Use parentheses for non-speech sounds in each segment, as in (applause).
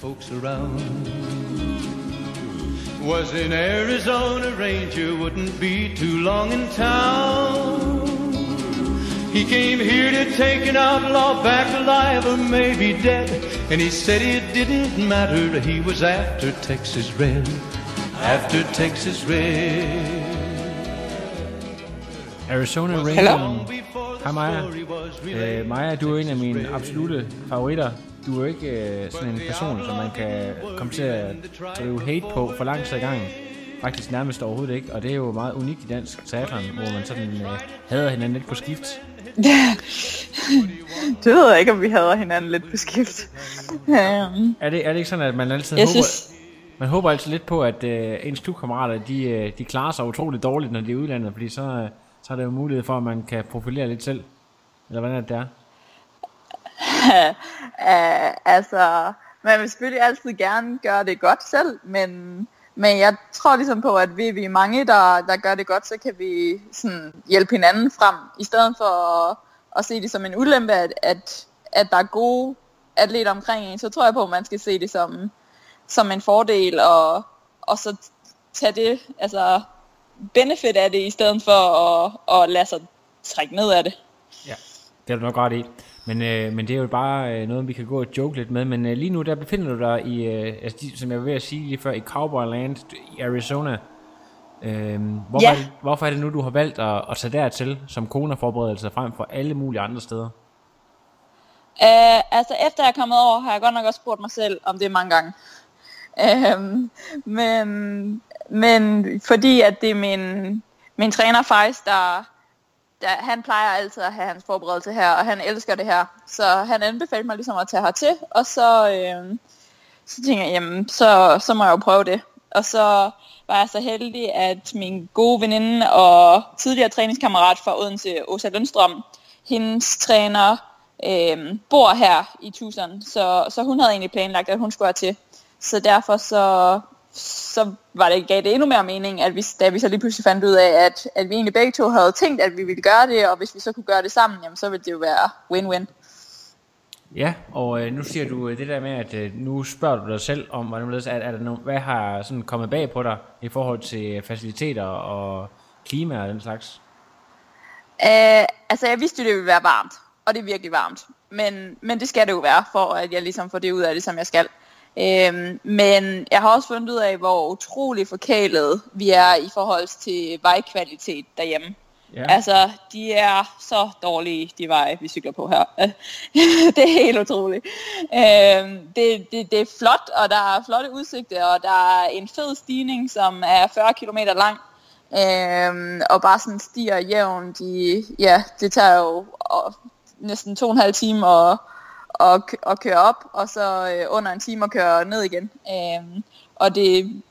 Folks around. Was in Arizona, Ranger wouldn't be too long in town. He came here to take an outlaw back alive or maybe dead. And he said it didn't matter, he was after Texas Red. After Texas Red. Arizona Ranger. Hej Maja. Øh, Maja, du er en af mine absolute favoritter. Du er ikke øh, sådan en person, som man kan komme til at drive hate på for lang tid i gangen. Faktisk nærmest overhovedet ikke, og det er jo meget unikt i dansk triathlon, hvor man sådan øh, hader hinanden lidt på skift. (laughs) det ved jeg ikke, om vi hader hinanden lidt på skift. um, er, det, er det ikke sådan, at man altid jeg håber... Synes... Man håber altid lidt på, at øh, ens klubkammerater, de, øh, de klarer sig utroligt dårligt, når de er udlandet, fordi så, øh, så er der jo mulighed for, at man kan profilere lidt selv. Eller hvordan er det der? Uh, (laughs) altså, man vil selvfølgelig altid gerne gøre det godt selv, men, men jeg tror ligesom på, at vi, vi er mange, der, der gør det godt, så kan vi sådan hjælpe hinanden frem, i stedet for at, at se det som en ulempe, at, at, at der er gode atleter omkring en, så tror jeg på, at man skal se det som, som en fordel, og, og så tage det, altså benefit af det, i stedet for at, at lade sig trække ned af det. Ja, det er du nok ret i. Men, øh, men det er jo bare øh, noget, vi kan gå og joke lidt med. Men øh, lige nu, der befinder du dig i, øh, altså, de, som jeg var ved at sige lige før, i Cowboyland i Arizona. Øh, hvorfor, Ja. er det, hvorfor er det nu, du har valgt at, at tage dertil som Kona-forberedelse frem for alle mulige andre steder? Uh, altså efter jeg er kommet over, har jeg godt nok også spurgt mig selv, om det mange gange. Um, men, men fordi at det er min, min træner faktisk, der, der, han plejer altid at have hans forberedelse her, og han elsker det her. Så han anbefalede mig ligesom at tage hertil, og så, øh, så tænkte jeg, jamen, så, så må jeg jo prøve det. Og så var jeg så heldig, at min gode veninde og tidligere træningskammerat fra Odense, Åsa Lundstrøm, hendes træner øh, bor her i Tucson, så, så hun havde egentlig planlagt, at hun skulle hertil. Så derfor så, så var det, gav det endnu mere mening, at vi, da vi så lige pludselig fandt ud af, at, at vi egentlig begge to havde tænkt, at vi ville gøre det, og hvis vi så kunne gøre det sammen, jamen, så ville det jo være win-win. Ja, og øh, nu siger du øh, det der med, at øh, nu spørger du dig selv om, hvordan er, er der nogen, hvad har sådan kommet bag på dig i forhold til faciliteter og klima og den slags? Uh, altså jeg vidste jo, det ville være varmt, og det er virkelig varmt. Men, men det skal det jo være, for at jeg ligesom får det ud af det, som jeg skal. Øhm, men jeg har også fundet ud af, hvor utrolig forkælet vi er i forhold til vejkvalitet derhjemme. Ja. Altså, de er så dårlige, de veje, vi cykler på her. (laughs) det er helt utroligt. Øhm, det, det, det er flot, og der er flotte udsigter, og der er en fed stigning, som er 40 km lang. Øhm, og bare sådan stiger jævnt. De, ja, det tager jo og, næsten to og en halv time at, at, at køre op, og så øh, under en time at køre ned igen. Øhm, og det,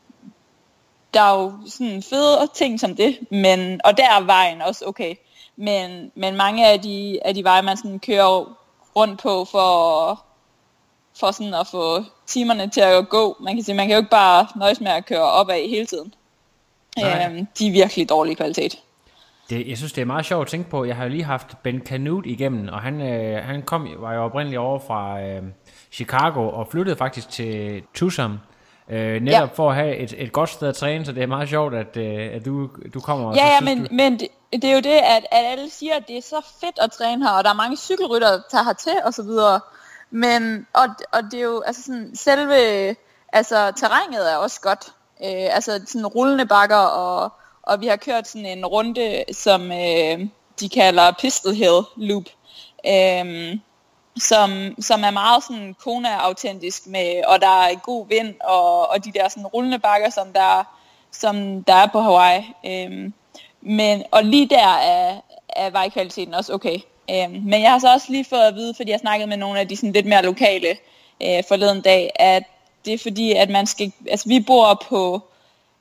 der er jo sådan fede ting som det, men, og der er vejen også okay. Men, men mange af de, af de veje, man sådan kører rundt på for, for sådan at få timerne til at gå, man kan sige, man kan jo ikke bare nøjes med at køre opad hele tiden. Nej. Øhm, de er virkelig dårlig kvalitet. Det, jeg synes, det er meget sjovt at tænke på. Jeg har jo lige haft Ben Canute igennem, og han, øh, han kom, var jo oprindeligt over fra øh, Chicago og flyttede faktisk til Tucson. Øh, netop ja. for at have et, et godt sted at træne, så det er meget sjovt, at, øh, at du, du kommer og Ja, ja, men, du, men det, det er jo det, at, at alle siger, at det er så fedt at træne her, og der er mange cykelrytter, der tager hertil og så videre. Men, og, og det er jo, altså sådan, selve, altså terrænet er også godt. Øh, altså sådan rullende bakker, og, og vi har kørt sådan en runde, som øh, de kalder Pistol Hill Loop. Øh, som, som er meget sådan Kona-autentisk med, og der er god vind, og, og de der sådan rullende bakker, som der, som der er på Hawaii. Øh, men, og lige der er, er vejkvaliteten også okay. Øh, men jeg har så også lige fået at vide, fordi jeg snakkede med nogle af de sådan lidt mere lokale øh, forleden dag, at det er fordi, at man skal, altså vi bor på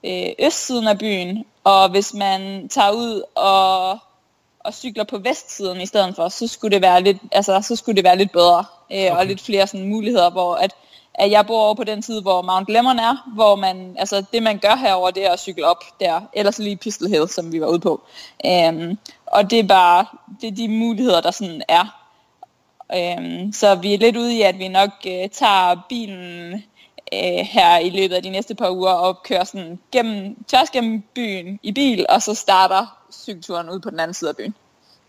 øh, østsiden af byen, og hvis man tager ud og, og cykler på vestsiden i stedet for, så skulle det være lidt, altså, så skulle det være lidt bedre, øh, okay. og lidt flere sådan muligheder, hvor at, at jeg bor over på den side, hvor Mount Lemon er, hvor man, altså det man gør herover det er at cykle op der, ellers lige Pistol Hill, som vi var ude på. Um, og det er bare, det er de muligheder, der sådan er. Um, så vi er lidt ude i, at vi nok uh, tager bilen uh, her i løbet af de næste par uger og kører sådan gennem, tværs gennem byen i bil, og så starter cykelturen ud på den anden side af byen.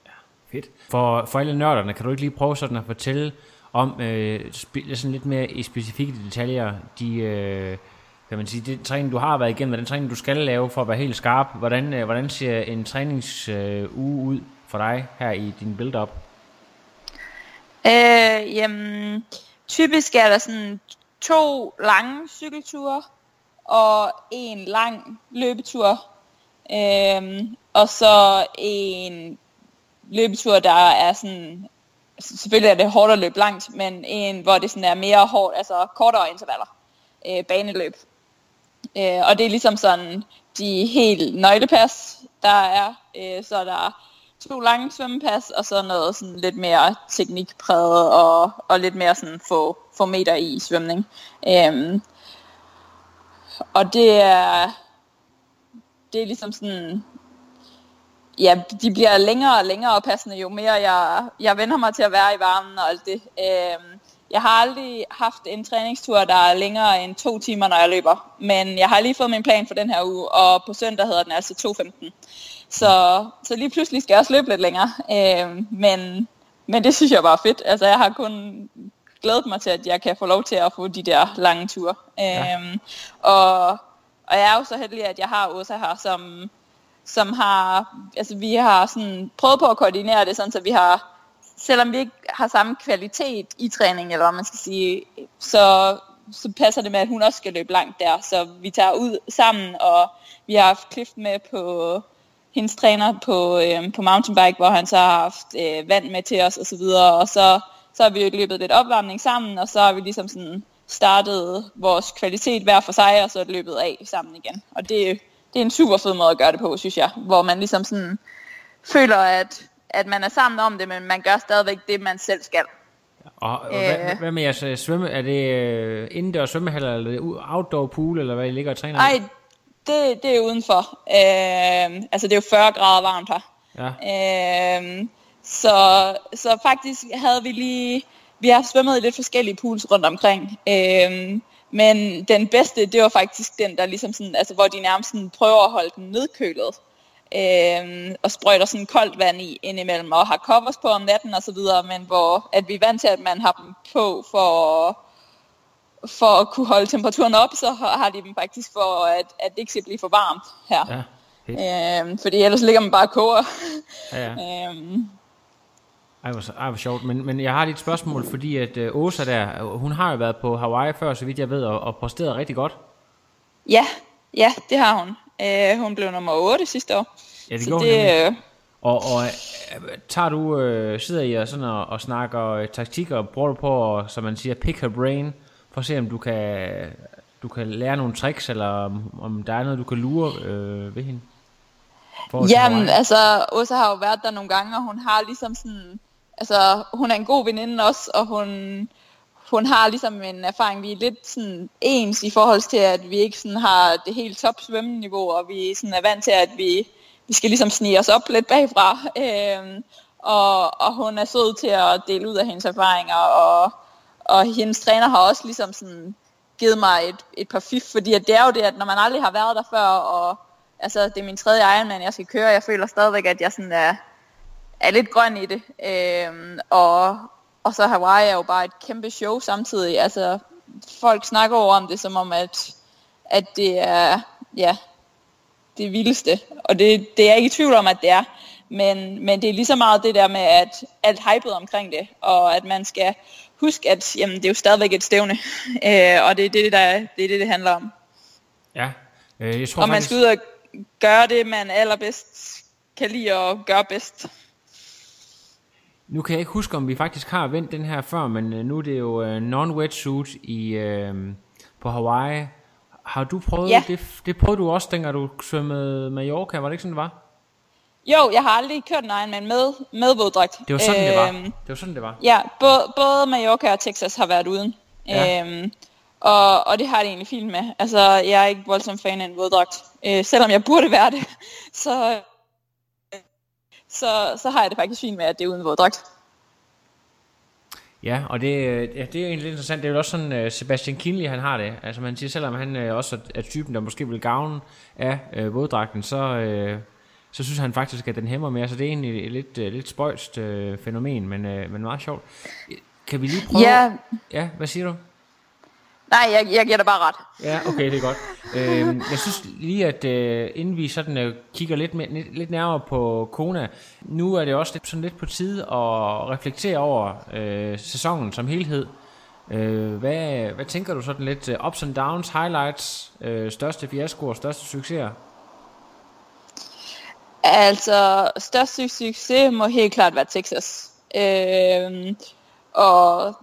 Ja, fedt. For, for alle nørderne, kan du ikke lige prøve sådan at fortælle, om øh, sådan lidt mere i specifikke detaljer, de, øh, kan man sige, den træning, du har været igennem, og den træning, du skal lave for at være helt skarp. Hvordan, øh, hvordan ser en træningsuge øh, ud for dig her i din build-up? Øh, jamen, typisk er der sådan to lange cykelture og en lang løbetur. Øhm, og så en løbetur, der er sådan altså, selvfølgelig er det hårdt at løbe langt, men en, hvor det sådan er mere hårdt, altså kortere intervaller, øh, baneløb. Øh, og det er ligesom sådan de helt nøglepas, der er. Øh, så der er to lange svømmepas, og så noget sådan lidt mere teknikpræget, og, og lidt mere sådan få, få meter i svømning. Øhm, og det er, det er ligesom sådan ja, de bliver længere og længere passende, jo mere jeg, jeg vender mig til at være i varmen og alt det. Øhm, jeg har aldrig haft en træningstur, der er længere end to timer, når jeg løber. Men jeg har lige fået min plan for den her uge, og på søndag hedder den altså 2.15. Så, så lige pludselig skal jeg også løbe lidt længere. Øhm, men, men det synes jeg bare er fedt. Altså jeg har kun glædet mig til, at jeg kan få lov til at få de der lange ture. Ja. Øhm, og, og jeg er jo så heldig, at jeg har Åsa her, som som har, altså vi har sådan prøvet på at koordinere det, sådan så vi har, selvom vi ikke har samme kvalitet i træning, eller hvad man skal sige, så, så passer det med, at hun også skal løbe langt der. Så vi tager ud sammen, og vi har haft Clift med på hendes træner på, øh, på mountainbike, hvor han så har haft øh, vand med til os og så videre, og så, så har vi jo løbet lidt opvarmning sammen, og så har vi ligesom sådan startet vores kvalitet hver for sig, og så løbet af sammen igen. Og det, det er en super fed måde at gøre det på, synes jeg. Hvor man ligesom sådan føler, at, at man er sammen om det, men man gør stadigvæk det, man selv skal. Og, og øh, hvad, hvad med jeres øh, svømme? Er det uh, indendørs svømmehaller, eller er outdoor pool, eller hvad I ligger og træner? Nej, det, det er udenfor. Øh, altså det er jo 40 grader varmt her. Ja. Øh, så, så faktisk havde vi lige, vi har svømmet i lidt forskellige pools rundt omkring. Øh, men den bedste, det var faktisk den, der ligesom sådan, altså hvor de nærmest sådan prøver at holde den nedkølet. Øhm, og sprøjter sådan koldt vand i indimellem, og har covers på om natten og så videre, men hvor at vi er vant til, at man har dem på for, for at kunne holde temperaturen op, så har de dem faktisk for, at, at det ikke skal blive for varmt her. Ja, øhm, fordi ellers ligger man bare og koger. Ja, ja. (laughs) øhm, ej, hvor, ej, hvor sjovt. Men, men jeg har lige et spørgsmål, fordi at uh, Åsa der, hun har jo været på Hawaii før, så vidt jeg ved, og, og præsteret rigtig godt. Ja, ja, det har hun. Uh, hun blev nummer 8 sidste år. Ja, det går det, uh... Og, og tager du, uh, sidder I og, sådan og, og snakker uh, taktik, og prøver du på, at, som man siger, pick her brain, for at se, om du kan, du kan lære nogle tricks, eller om, om der er noget, du kan lure uh, ved hende? Jamen, altså, Åsa har jo været der nogle gange, og hun har ligesom sådan altså, hun er en god veninde også, og hun, hun har ligesom en erfaring, vi er lidt sådan ens i forhold til, at vi ikke sådan har det helt top svømmeniveau, og vi sådan er vant til, at vi, vi skal ligesom snige os op lidt bagfra. Øhm, og, og hun er sød til at dele ud af hendes erfaringer, og, og hendes træner har også ligesom sådan givet mig et, et par fif, fordi at det er jo det, at når man aldrig har været der før, og altså, det er min tredje Ironman, jeg skal køre, jeg føler stadigvæk, at jeg sådan er, er lidt grøn i det. Øhm, og, og så Hawaii er jo bare et kæmpe show samtidig. Altså, folk snakker over om det, som om, at, at det er ja, det vildeste. Og det, det er jeg ikke i tvivl om, at det er. Men, men det er lige så meget det der med, at alt hypet omkring det, og at man skal huske, at jamen, det er jo stadigvæk et stævne. (laughs) Øh, og det er det, der, det er det, det handler om. Ja, øh, jeg tror Og man faktisk... skal ud og gøre det, man allerbedst kan lide at gøre bedst. Nu kan jeg ikke huske, om vi faktisk har vendt den her før, men øh, nu er det jo øh, non-wetsuit i, øh, på Hawaii. Har du prøvet Ja. det? Det prøvede du også, dengang du svømmede Mallorca, var det ikke sådan, det var? Jo, jeg har aldrig kørt en Ironman med, med våddragt. Det var sådan, det var. Øhm, Det var sådan, det var. Ja, både, både Mallorca og Texas har været uden. Ja. Øhm, og, og det har det egentlig fint med. Altså, jeg er ikke voldsom fan af en våddragt. Øh, selvom jeg burde være det, (laughs) så, så, så har jeg det faktisk fint med, at det er uden våddragt. Ja, og det, øh, ja, det er jo egentlig lidt interessant. Det er jo også sådan, uh, Sebastian Kinley, han har det. Altså man siger, selvom han uh, også er, er typen, der måske vil gavne af uh, våddragten, så, uh, så synes han faktisk, at den hæmmer mere. Så det er egentlig et lidt, uh, lidt spøjst uh, fænomen, men, uh, men meget sjovt. Kan vi lige prøve... Ja, ja hvad siger du? nej, jeg, jeg giver dig bare ret. Ja, okay, det er godt. øhm, jeg synes lige, at øh, inden vi sådan øh, kigger lidt, med, lidt, lidt nærmere på Kona, nu er det også lidt, sådan lidt på tide at reflektere over øh, sæsonen som helhed. Øh, hvad, hvad tænker du sådan lidt øh, ups and downs, highlights, øh, største fiaskoer, største succeser? Altså, største succes må helt klart være Texas. Øh, og,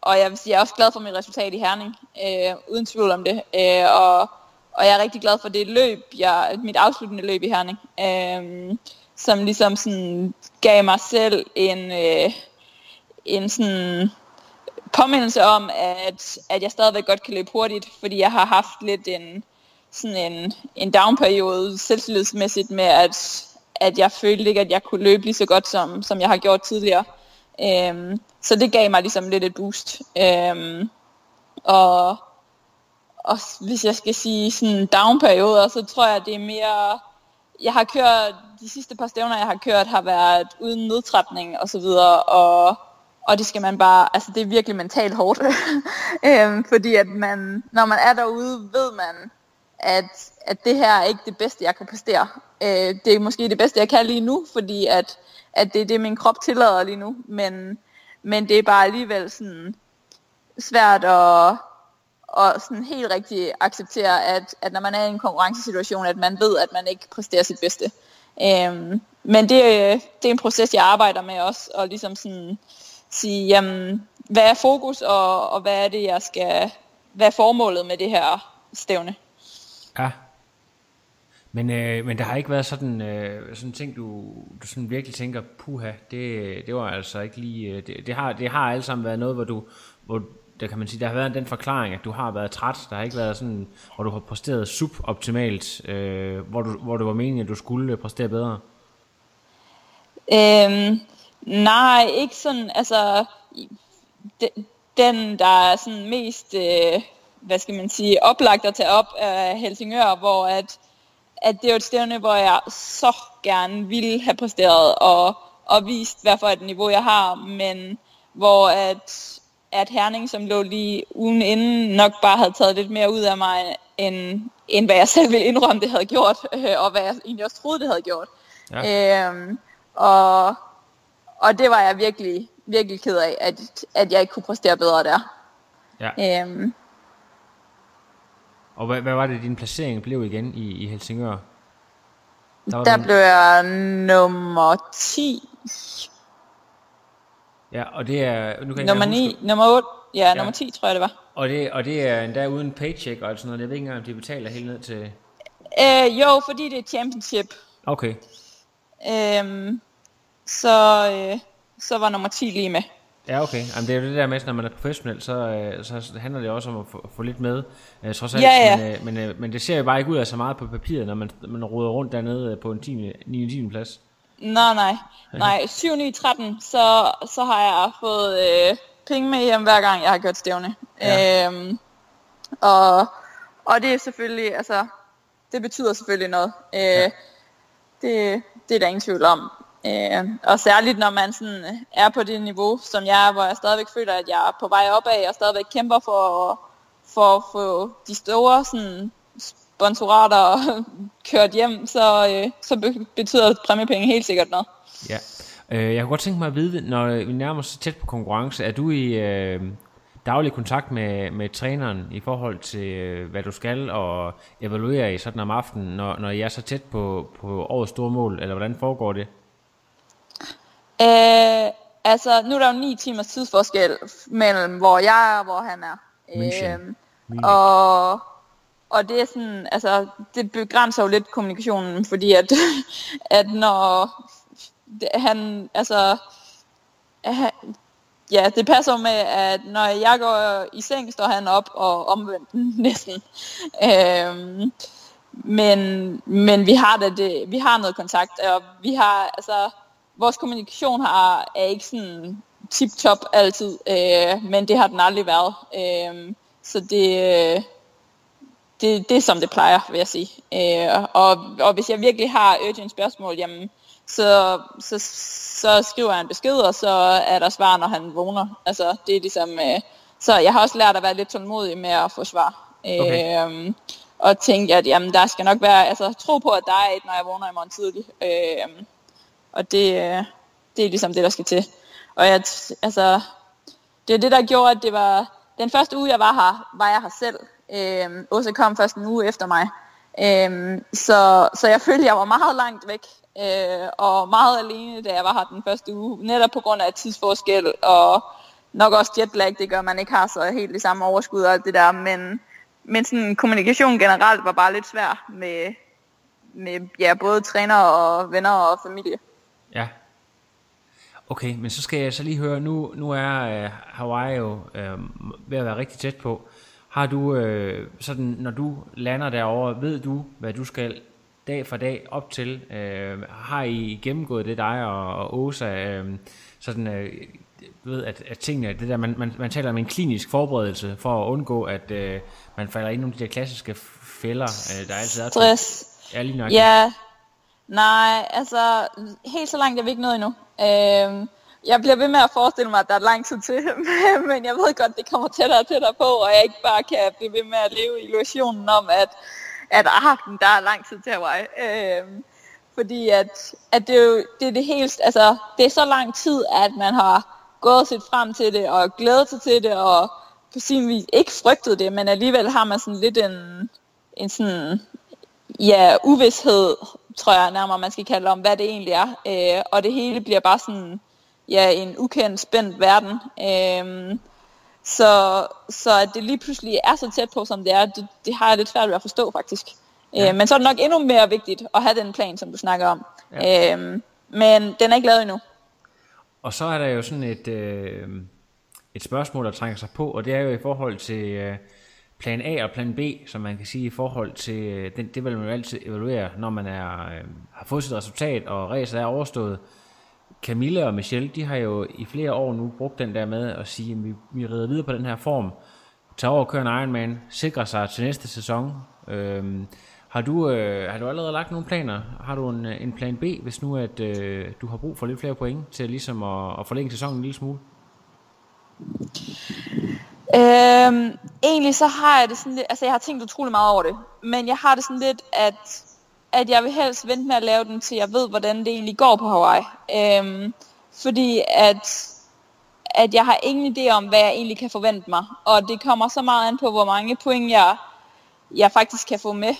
og jeg vil sige, jeg er også glad for mit resultat i Herning, øh, uden tvivl om det. Øh, og, og jeg er rigtig glad for det løb, jeg, mit afsluttende løb i Herning, øh, som ligesom sådan gav mig selv en, øh, en sådan påmindelse om, at, at jeg stadigvæk godt kan løbe hurtigt, fordi jeg har haft lidt en, sådan en, en downperiode selvtillidsmæssigt med, at, at jeg følte ikke, at jeg kunne løbe lige så godt, som, som jeg har gjort tidligere. Øhm, så det gav mig ligesom lidt et boost. Øhm, og, og hvis jeg skal sige sådan downperioder, så tror jeg, det er mere... Jeg har kørt, de sidste par stævner, jeg har kørt, har været uden nedtrapning og så videre, og, og det skal man bare, altså det er virkelig mentalt hårdt, (laughs) øhm, fordi at man, når man er derude, ved man, at, at det her er ikke det bedste, jeg kan præstere. Øh, det er måske det bedste, jeg kan lige nu, fordi at, at det er det, min krop tillader lige nu. Men, men det er bare alligevel sådan svært at, at sådan helt rigtig acceptere, at, at når man er i en konkurrencesituation, at man ved, at man ikke præsterer sit bedste. Øhm, men det, det er en proces, jeg arbejder med også, og ligesom sådan sige, jamen, hvad er fokus, og, og hvad er det, jeg skal, hvad er formålet med det her stævne? Ja. Men, øh, men der har ikke været sådan øh, sådan ting, du, du sådan virkelig tænker, puha, det, det var altså ikke lige... øh, Det, det, har, det har alle sammen været noget, hvor du... Hvor, der kan man sige, der har været den forklaring, at du har været træt. Der har ikke været sådan, hvor du har præsteret suboptimalt, øh, hvor, du, hvor det var meningen, at du skulle præstere bedre. Øhm, nej, ikke sådan, altså, de- den, der er sådan mest, øh, hvad skal man sige, oplagt at tage op af Helsingør, hvor at, at det er et stævne, hvor jeg så gerne ville have præsteret og, og vist, hvad for et niveau jeg har, men hvor at, at Herning, som lå lige ugen inden, nok bare havde taget lidt mere ud af mig, end, end hvad jeg selv ville indrømme, det havde gjort, øh, (laughs) og hvad jeg egentlig også troede, det havde gjort. Ja. Øhm, og, og det var jeg virkelig, virkelig ked af, at, at jeg ikke kunne præstere bedre der. Ja. Øhm, Og hvad, hvad var det, din placering blev igen i, i Helsingør? var der du- blev jeg nummer 10, Ja, og det er... Nu kan jeg nummer ikke 9, huske- nummer 8, ja, nummer 10 tror jeg det var. Og det, og det er endda uden paycheck og sådan noget. Jeg ved ikke engang, om de betaler helt ned til... Øh, jo, fordi det er championship. Okay. Øhm, så, øh, så var nummer 10 lige med. Ja, okay. Jamen, det er jo det der med, at når man er professionel, så, øh, så handler det også om at få, få lidt med, øh, trods alt. Ja, ja. Men, øh, men, men det ser jo bare ikke ud af så meget på papiret, når man, man roder rundt dernede på en 10. 9. 10. plads. Nej, nej. Nej, 7, 9, 13, så, så har jeg fået øh, penge med hjem hver gang, jeg har gjort stævne. Ja. Øhm, og, og det er selvfølgelig, altså, det betyder selvfølgelig noget. Øh, Ja. det, det er der ingen tvivl om. Øh, og særligt når man sådan øh, er på det niveau, som jeg er, hvor jeg stadigvæk føler, at jeg er på vej opad, og stadigvæk kæmper for, for at få de store sådan, sponsorater (laughs) kørt hjem, så, øh, så betyder præmiepenge helt sikkert noget. Ja. Øh, jeg kunne godt tænke mig at vide, når vi nærmer os så tæt på konkurrence, er du i øh, daglig kontakt med, med træneren i forhold til, øh, hvad du skal, og evaluere i sådan om aftenen, når, når I er så tæt på, på årets store mål, eller hvordan foregår det? Øh, altså, nu er der jo ni timers tidsforskel mellem, hvor jeg er og hvor han er. Øh, og, og det er sådan, altså, det begrænser jo lidt kommunikationen, fordi at, (laughs) at når det, han, altså, han, ja, det passer med, at når jeg går i seng, står han op og omvendt (laughs) næsten. Øhm, men, men vi har det, det, vi har noget kontakt, og vi har, altså, vores kommunikation har, er ikke sådan tip-top altid, øh, men det har den aldrig været. Øh, så det, det, det er som det plejer, vil jeg sige. Øh, og, og hvis jeg virkelig har urgent spørgsmål, jamen, så, så, så skriver jeg en besked, og så er der svar, når han vågner. Altså, det er ligesom, øh, så jeg har også lært at være lidt tålmodig med at få svar. Okay. Øh, og tænke, at jamen, der skal nok være, altså tro på, at der er et, når jeg vågner i morgen tidlig. Øh, og det, øh, det er ligesom det, der skal til. Og jeg, altså, det er det, der gjorde, at det var, den første uge, jeg var her, var jeg her selv. Øhm, Åse kom først en uge efter mig. Øhm, så, så jeg følte, jeg var meget langt væk, øh, og meget alene, da jeg var her den første uge. Netop på grund af tidsforskel, og nok også jetlag, det gør, man ikke har så helt det samme overskud og alt det der. Men, men sådan, kommunikation generelt var bare lidt svær med, med ja, både træner og venner og familie. Ja. Okay, men så skal jeg så lige høre, nu, nu er øh, Hawaii jo øh, ved at være rigtig tæt på. Har du, øh, sådan, når du lander derovre, ved du, hvad du skal dag for dag op til? Øh, har I gennemgået det, dig og, og Åsa? Øh, sådan, øh, ved, at, at tingene, det der, man, man, man taler om en klinisk forberedelse for at undgå, at øh, man falder ind i nogle af de der klassiske fælder, øh, der altid er. Stress. Ja, lige nok. Ja, nej, altså helt så langt er vi ikke nået endnu. Øh, jeg bliver ved med at forestille mig, at der er lang tid til, (laughs) men jeg ved godt, det kommer tættere og tættere på, og jeg ikke bare kan blive ved med at leve i illusionen om, at, at aften, der er lang tid til Hawaii. Øh, fordi at, at det, er jo, det er det helt, altså det er så lang tid, at man har gået sit frem til det, og glædet sig til det, og på sin vis ikke frygtet det, men alligevel har man sådan lidt en, en sådan, ja, uvidshed, tror jeg nærmere man skal kalde om, hvad det egentlig er. Øh, og det hele bliver bare sådan, ja, en ukendt, spændt verden. Øh, så, så at det lige pludselig er så tæt på, som det er, det, det har jeg lidt svært ved at forstå faktisk. Ja. Øh, men så er det nok endnu mere vigtigt at have den plan, som du snakker om. Ja. Øh, men den er ikke lavet endnu. Og så er der jo sådan et, øh, et spørgsmål, der trænger sig på, og det er jo i forhold til øh, plan A og plan B, som man kan sige i forhold til, øh, den, det vil man jo altid evaluere, når man er, øh, har fået sit resultat, og racet er overstået. Camilla og Michelle, de har jo i flere år nu brugt den der med at sige, at vi, vi rider videre på den her form, tager over og kører en Ironman, sikrer sig til næste sæson. Øhm, har, du, øh, har du allerede lagt nogle planer? Har du en, øh, en plan B, hvis nu at øh, du har brug for lidt flere point til ligesom at, at forlænge sæsonen en lille smule? Øhm, egentlig så har jeg det sådan lidt, altså jeg har tænkt utrolig meget over det, men jeg har det sådan lidt, at, at jeg vil helst vente med at lave den, til jeg ved, hvordan det egentlig går på Hawaii. Øhm, fordi at, at jeg har ingen idé om, hvad jeg egentlig kan forvente mig, og det kommer så meget an på, hvor mange point jeg, jeg faktisk kan få med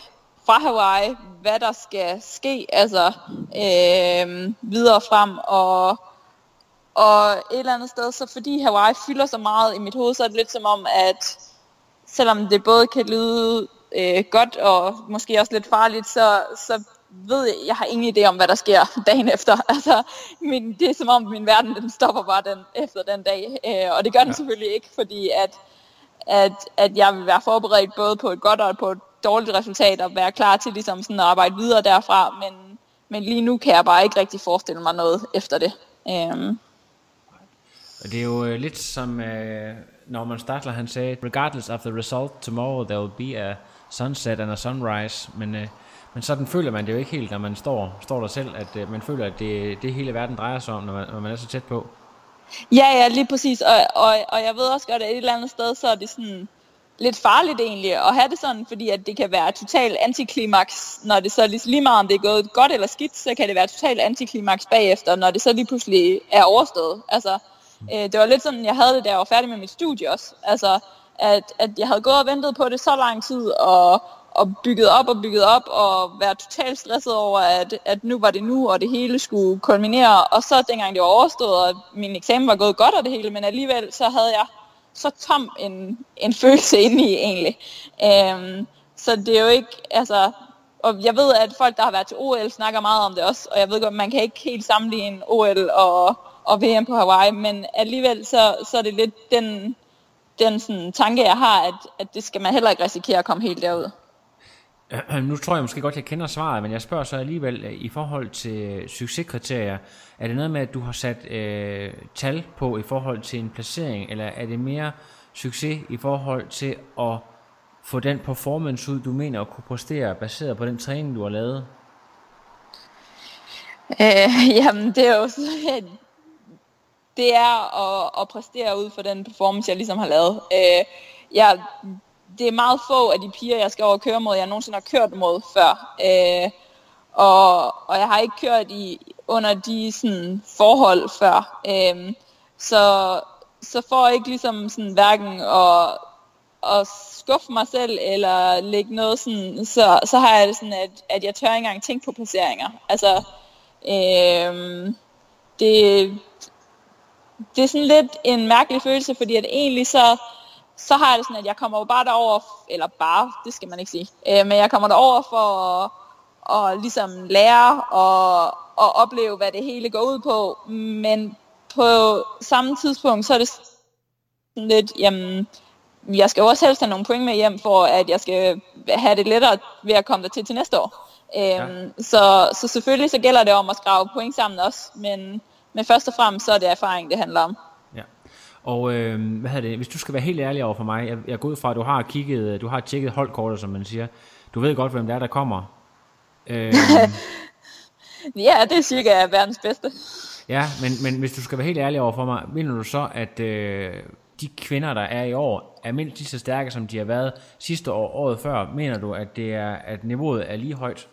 fra Hawaii, hvad der skal ske, altså øhm, videre frem, og og et eller andet sted, så fordi Hawaii fylder så meget i mit hoved, så er det lidt som om, at selvom det både kan lyde øh, godt og måske også lidt farligt, så, så ved jeg, jeg har ingen idé om, hvad der sker (laughs) dagen efter. Altså, min, det er som om, min verden den stopper bare den, efter den dag. Øh, og det gør den ja. selvfølgelig ikke, fordi at, at, at jeg vil være forberedt både på et godt og på et dårligt resultat, og være klar til ligesom sådan at arbejde videre derfra. Men, men lige nu kan jeg bare ikke rigtig forestille mig noget efter det. Øh, det er jo øh, lidt som øh, Norman Stadler, han sagde, regardless of the result tomorrow, there will be a sunset and a sunrise. Men, øh, men sådan føler man det jo ikke helt, når man står, står der selv, at øh, man føler, at det, det hele verden drejer sig om, når man, når man er så tæt på. Ja, ja, lige præcis. Og, og, og jeg ved også godt, at et eller andet sted, så er det sådan lidt farligt egentlig at have det sådan, fordi at det kan være totalt antiklimaks, når det så lige, lige meget om det er gået godt eller skidt, så kan det være totalt antiklimaks bagefter, når det så lige pludselig er overstået. Altså, Mm. Øh, det var lidt sådan, jeg havde det, da jeg var færdig med mit studie også. Altså, at, at jeg havde gået og ventet på det så lang tid, og, og bygget op og bygget op, og været totalt stresset over, at, at nu var det nu, og det hele skulle kulminere. Og så dengang det var overstået, og min eksamen var gået godt og det hele, men alligevel så havde jeg så tom en, en følelse inde i egentlig. Øhm, så det er jo ikke, altså, og jeg ved, at folk, der har været til OL, snakker meget om det også, og jeg ved godt, man kan ikke helt sammenligne OL og, og VM på Hawaii, men alligevel så, så er det lidt den, den sådan, tanke, jeg har, at, at det skal man heller ikke risikere at komme helt derud. Nu tror jeg måske godt, jeg kender svaret, men jeg spørger så alligevel øh, i forhold til succeskriterier. Er det noget med, at du har sat øh, tal på i forhold til en placering, eller er det mere succes i forhold til at få den performance ud, du mener at kunne præstere, baseret på den træning, du har lavet? Øh, (laughs) jamen, det er jo det er at, at præstere ud for den performance, jeg ligesom har lavet. Øh, jeg, det er meget få af de piger, jeg skal over køre mod, jeg nogensinde har kørt mod før. Øh, og, og jeg har ikke kørt i under de sådan, forhold før. Øh, så, så får jeg ikke ligesom sådan, hverken at, at skuffe mig selv, eller lægge noget sådan, så, så har jeg det sådan, at, at jeg tør ikke engang tænke på placeringer. Altså, øh, det, det er sådan lidt en mærkelig følelse, fordi at egentlig så, så har jeg det sådan, at jeg kommer jo bare derover, eller bare, det skal man ikke sige, øh, men jeg kommer derover for at, at ligesom lære og, og opleve, hvad det hele går ud på, men på samme tidspunkt, så er det sådan lidt, jamen, jeg skal også helst have nogle point med hjem, for at jeg skal have det lettere ved at komme der til til næste år. Ja. Øhm, så, så selvfølgelig så gælder det om at skrave point sammen også, men, men først og fremmest så er det erfaring, det handler om. Ja. Og øh, hvad det, hvis du skal være helt ærlig over for mig, jeg, jeg går ud fra, at du har kigget, du har tjekket holdkortet, som man siger. Du ved godt, hvem det er, der kommer. (laughs) Øh, ja, det er cirka verdens bedste. Ja, men, men hvis du skal være helt ærlig over for mig, mener du så, at øh, de kvinder, der er i år, er mindst lige så stærke, som de har været sidste år, året før? Mener du, at, det er, at niveauet er lige højt?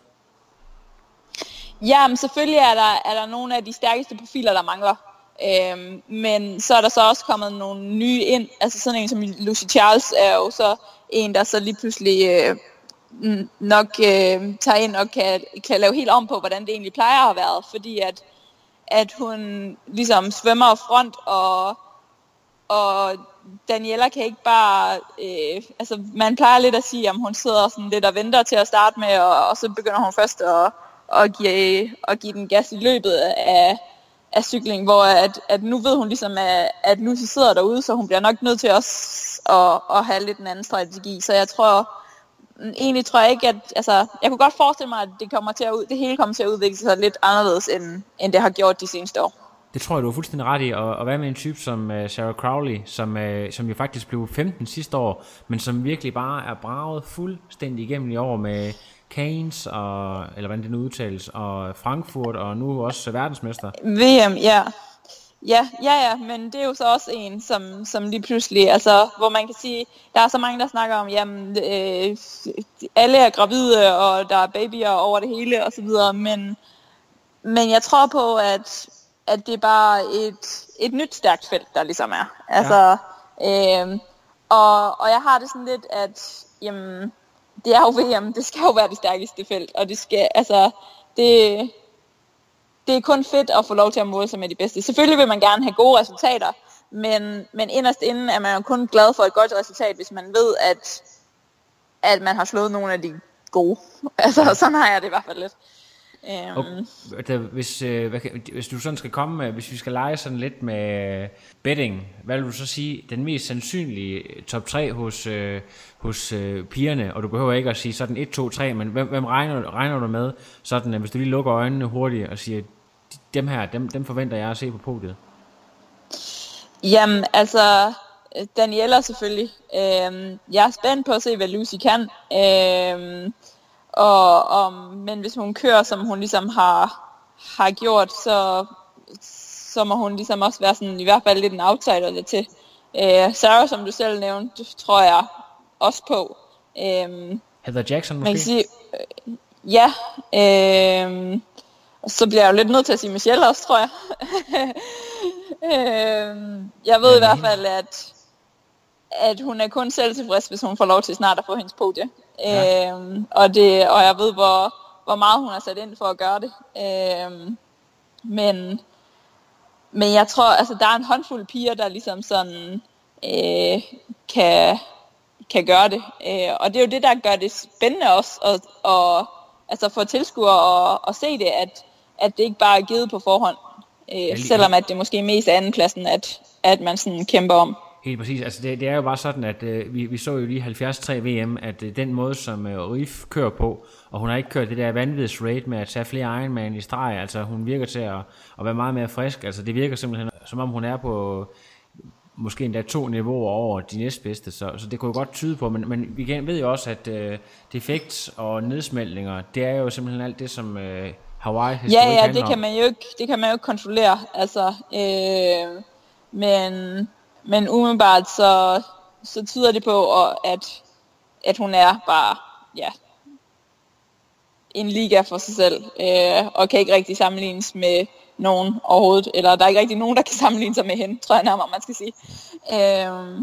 Ja, men selvfølgelig er der, er der nogle af de stærkeste profiler, der mangler. Øhm, men så er der så også kommet nogle nye ind. Altså sådan en som Lucy Charles er jo så en, der så lige pludselig øh, nok øh, tager ind og kan, kan lave helt om på, hvordan det egentlig plejer at have været. Fordi at, at hun ligesom svømmer front, og, og Daniela kan ikke bare... Øh, altså man plejer lidt at sige, at hun sidder sådan lidt og venter til at starte med, og, og så begynder hun først at og give, og give den gas i løbet af, af cykling, hvor at, at nu ved hun ligesom, at, at Lucy sidder derude, så hun bliver nok nødt til også at, at have lidt en anden strategi. Så jeg tror, egentlig tror jeg ikke, at, altså, jeg kunne godt forestille mig, at det, kommer til at, ud, det hele kommer til at udvikle sig lidt anderledes, end, end det har gjort de seneste år. Det tror jeg, du er fuldstændig ret i. Og, og hvad med en type som uh, Sarah Crowley, som, uh, som jo faktisk blev 15 sidste år, men som virkelig bare er braget fuldstændig igennem i år med Keynes, og, eller hvordan det nu udtales, og Frankfurt, og nu også verdensmester. VM, ja. Ja, ja, ja, men det er jo så også en, som, som lige pludselig, altså, hvor man kan sige, der er så mange, der snakker om, jamen, øh, alle er gravide, og der er babyer over det hele, og så videre, men, men jeg tror på, at, at det er bare et, et nyt stærkt felt, der ligesom er. Altså, ja. øh, og, og jeg har det sådan lidt, at, jamen, det er jo (laughs) VM, det skal jo være det stærkeste felt, og det skal, altså, det, det er kun fedt at få lov til at måle sig med de bedste. Selvfølgelig vil man gerne have gode resultater, men, men inderst inden er man jo kun glad for et godt resultat, hvis man ved, at, at man har slået nogle af de gode. (laughs) Altså, sådan har jeg det i hvert fald lidt. Um, og, der, hvis, øh, hvad, hvis du sådan skal komme med, hvis vi skal lege sådan lidt med betting, hvad vil du så sige, den mest sandsynlige top 3 hos, øh, hos øh, pigerne, og du behøver ikke at sige sådan 1, 2, 3, men hvem, hvem regner, regner du med, sådan, at hvis du lige lukker øjnene hurtigt og siger, dem her, dem, dem forventer jeg at se på podiet? Jamen, altså, Daniela selvfølgelig. Øhm, jeg er spændt på at se, hvad Lucy kan. Øhm, og, og, men hvis hun kører, som hun ligesom har, har gjort, så, så må hun ligesom også være sådan, i hvert fald lidt en outsider det til. Øh, Sarah, som du selv nævnte, tror jeg også på. Øh, Heather Jackson måske? Man kan sige, øh, ja. Øh, så bliver jeg jo lidt nødt til at sige Michelle også, tror jeg. (laughs) øh, jeg ved ja, i hvert fald, at, at hun er kun selv tilfreds, hvis hun får lov til snart at få hendes podie. Ja. Øhm, og, det, og jeg ved, hvor, hvor meget hun har sat ind for at gøre det. Øhm, men, men jeg tror, altså der er en håndfuld piger, der ligesom sådan øh, kan, kan gøre det. Øh, og det er jo det, der gør det spændende også, at, og, altså for tilskuere at, at se det, at, at det ikke bare er givet på forhånd. Øh, selvom at det måske mest er andenpladsen, at, at man sådan kæmper om. Helt præcis. Altså det, det er jo bare sådan, at øh, vi, vi så jo lige 73 VM, at øh, den måde, som øh, Rif kører på, og hun har ikke kørt det der vanvittigs rate med at tage flere Ironman i streg, altså hun virker til at, at være meget mere frisk, altså det virker simpelthen, som om hun er på måske endda to niveauer over de næstbedste, så, så det kunne jo godt tyde på, men, men vi ved jo også, at øh, defekt og nedsmeltninger, det er jo simpelthen alt det, som øh, Hawaii Ja, ja, det kan man jo ikke, det kan man jo ikke kontrollere, altså, øh, men men umiddelbart så, så tyder det på, at, at hun er bare ja, en liga for sig selv, øh, og kan ikke rigtig sammenlignes med nogen overhovedet, eller der er ikke rigtig nogen, der kan sammenligne sig med hende, tror jeg nærmere, man skal sige. Øh,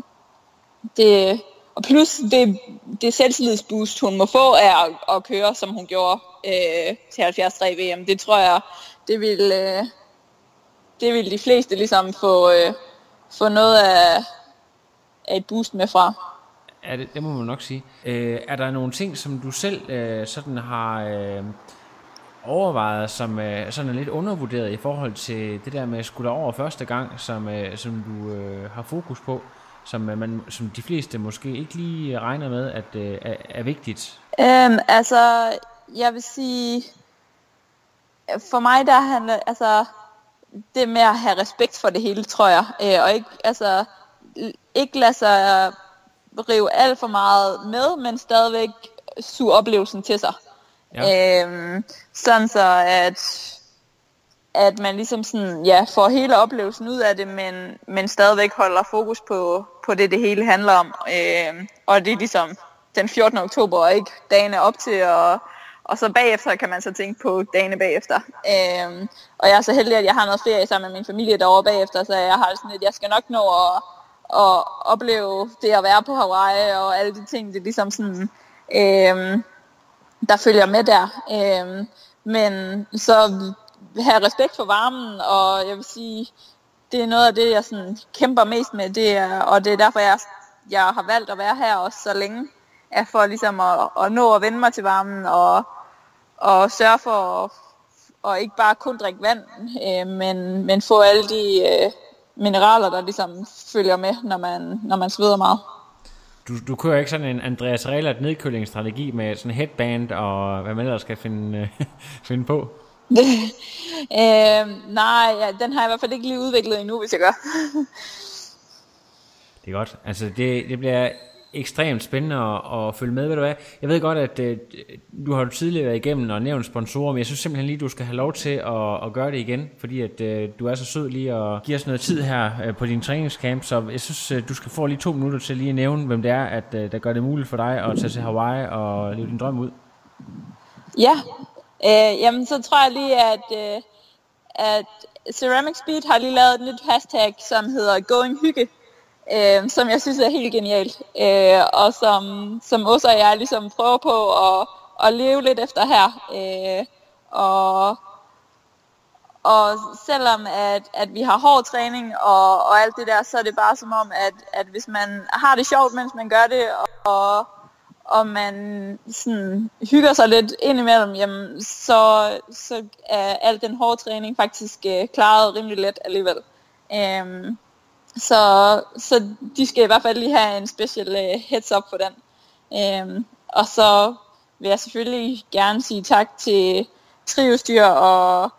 det, og plus det, det selvtillidsboost, hun må få af at, at køre, som hun gjorde øh, til 73 VM, det tror jeg, det vil, øh, det vil de fleste ligesom få, øh, få noget af, af et boost med fra. Ja, det, det må man nok sige. Øh, er der nogle ting, som du selv øh, sådan har øh, overvejet, som øh, sådan er lidt undervurderet i forhold til det der med at skulle over første gang, som, øh, som du øh, har fokus på, som, øh, man, som de fleste måske ikke lige regner med, at øh, er, er vigtigt? Um, altså, jeg vil sige, for mig der handler, altså, det med at have respekt for det hele, tror jeg. Øh, og ikke, altså, ikke lade sig rive alt for meget med, men stadigvæk suge oplevelsen til sig. Ja. Øhm, sådan så, at, at man ligesom sådan, ja, får hele oplevelsen ud af det, men, men stadigvæk holder fokus på, på det, det hele handler om. Øhm, og det er ligesom den 14. oktober, og ikke dagene op til, og og så bagefter kan man så tænke på dagene bagefter. Øhm, og jeg er så heldig, at jeg har noget ferie sammen med min familie derovre bagefter, så jeg har sådan at jeg skal nok nå at, at opleve det at være på Hawaii og alle de ting, det ligesom sådan, øhm, der følger med der. Øhm, men så have respekt for varmen, og jeg vil sige, det er noget af det, jeg sådan kæmper mest med, det er, og det er derfor, jeg, jeg har valgt at være her også så længe, er for ligesom at, at nå at vende mig til varmen, og og sørge for at, og ikke bare kun drikke vand, øh, men, men få alle de øh, mineraler, der ligesom følger med, når man, når man sveder meget. Du, du kører ikke sådan en Andreas Rehlert nedkølingsstrategi med sådan headband og hvad man ellers skal finde, øh, (laughs) finde på? (laughs) øh, nej, ja, den har jeg i hvert fald ikke lige udviklet endnu, hvis jeg gør. (laughs) det er godt. Altså det, det bliver ekstremt spændende at, at følge med, ved du hvad? Jeg ved godt, at øh, du har tidligere været igennem og nævnt sponsorer, men jeg synes simpelthen lige, du skal have lov til at, at gøre det igen, fordi at øh, du er så sød lige at give os noget tid her øh, på din træningscamp, så jeg synes, øh, du skal få lige to minutter til lige at nævne, hvem det er, at, øh, der gør det muligt for dig at tage til Hawaii og leve din drøm ud. Ja, øh, jamen så tror jeg lige, at, øh, at Ceramic Speed har lige lavet et nyt hashtag, som hedder Going Hygge, øh, som jeg synes er helt genialt, øh, og som, som også jeg ligesom prøver på at, at leve lidt efter her. Øh, og, og selvom at, at vi har hård træning og, og alt det der, så er det bare som om, at, at hvis man har det sjovt, mens man gør det, og, og man sådan hygger sig lidt indimellem, jamen, så, så er al den hårde træning faktisk øh, klaret rimelig let alligevel. Øh, så, så de skal i hvert fald lige have en special uh, øh, heads up på den. Um, og så vil jeg selvfølgelig gerne sige tak til Triostyr og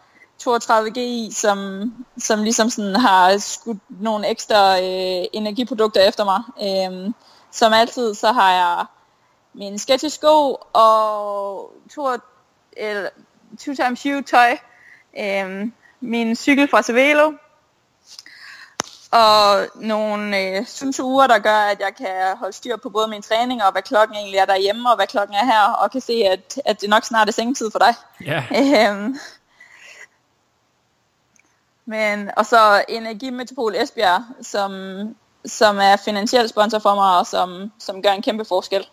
32GI, som, som ligesom sådan har skudt nogle ekstra øh, energiprodukter efter mig. Øhm, som altid, så har jeg min sko og to, eller, two times shoe tøj, øhm, min cykel fra Cervelo, og nogle øh, uger, der gør, at jeg kan holde styr på både min træning og hvad klokken egentlig er derhjemme, og hvad klokken er her, og kan se, at, at det nok snart er sengetid for dig. Ja. Øhm, men, og så Energimetropol Esbjerg, som, som er finansiel sponsor for mig, og som, som gør en kæmpe forskel.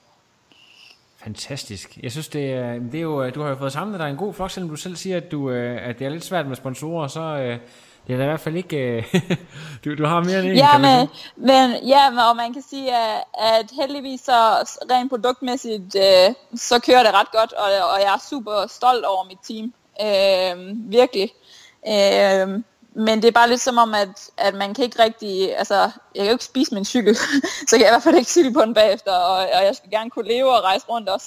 Fantastisk. Jeg synes, det er, det er jo, du har jo fået samlet dig en god flok, selvom du selv siger, at, du, øh, at det er lidt svært med sponsorer, så øh, det er da i hvert fald ikke... Øh, (laughs) du, du har mere end en, ja, men, men, ja, og man kan sige, at, at heldigvis så rent produktmæssigt, øh, så kører det ret godt, og, og jeg er super stolt over mit team. Øh, virkelig. Øh, men det er bare lidt som om, at, at man kan ikke rigtig, altså, jeg kan jo ikke spise min cykel, (laughs) så kan jeg i hvert fald ikke cykle på den bagefter, og, og jeg skal gerne kunne leve og rejse rundt også.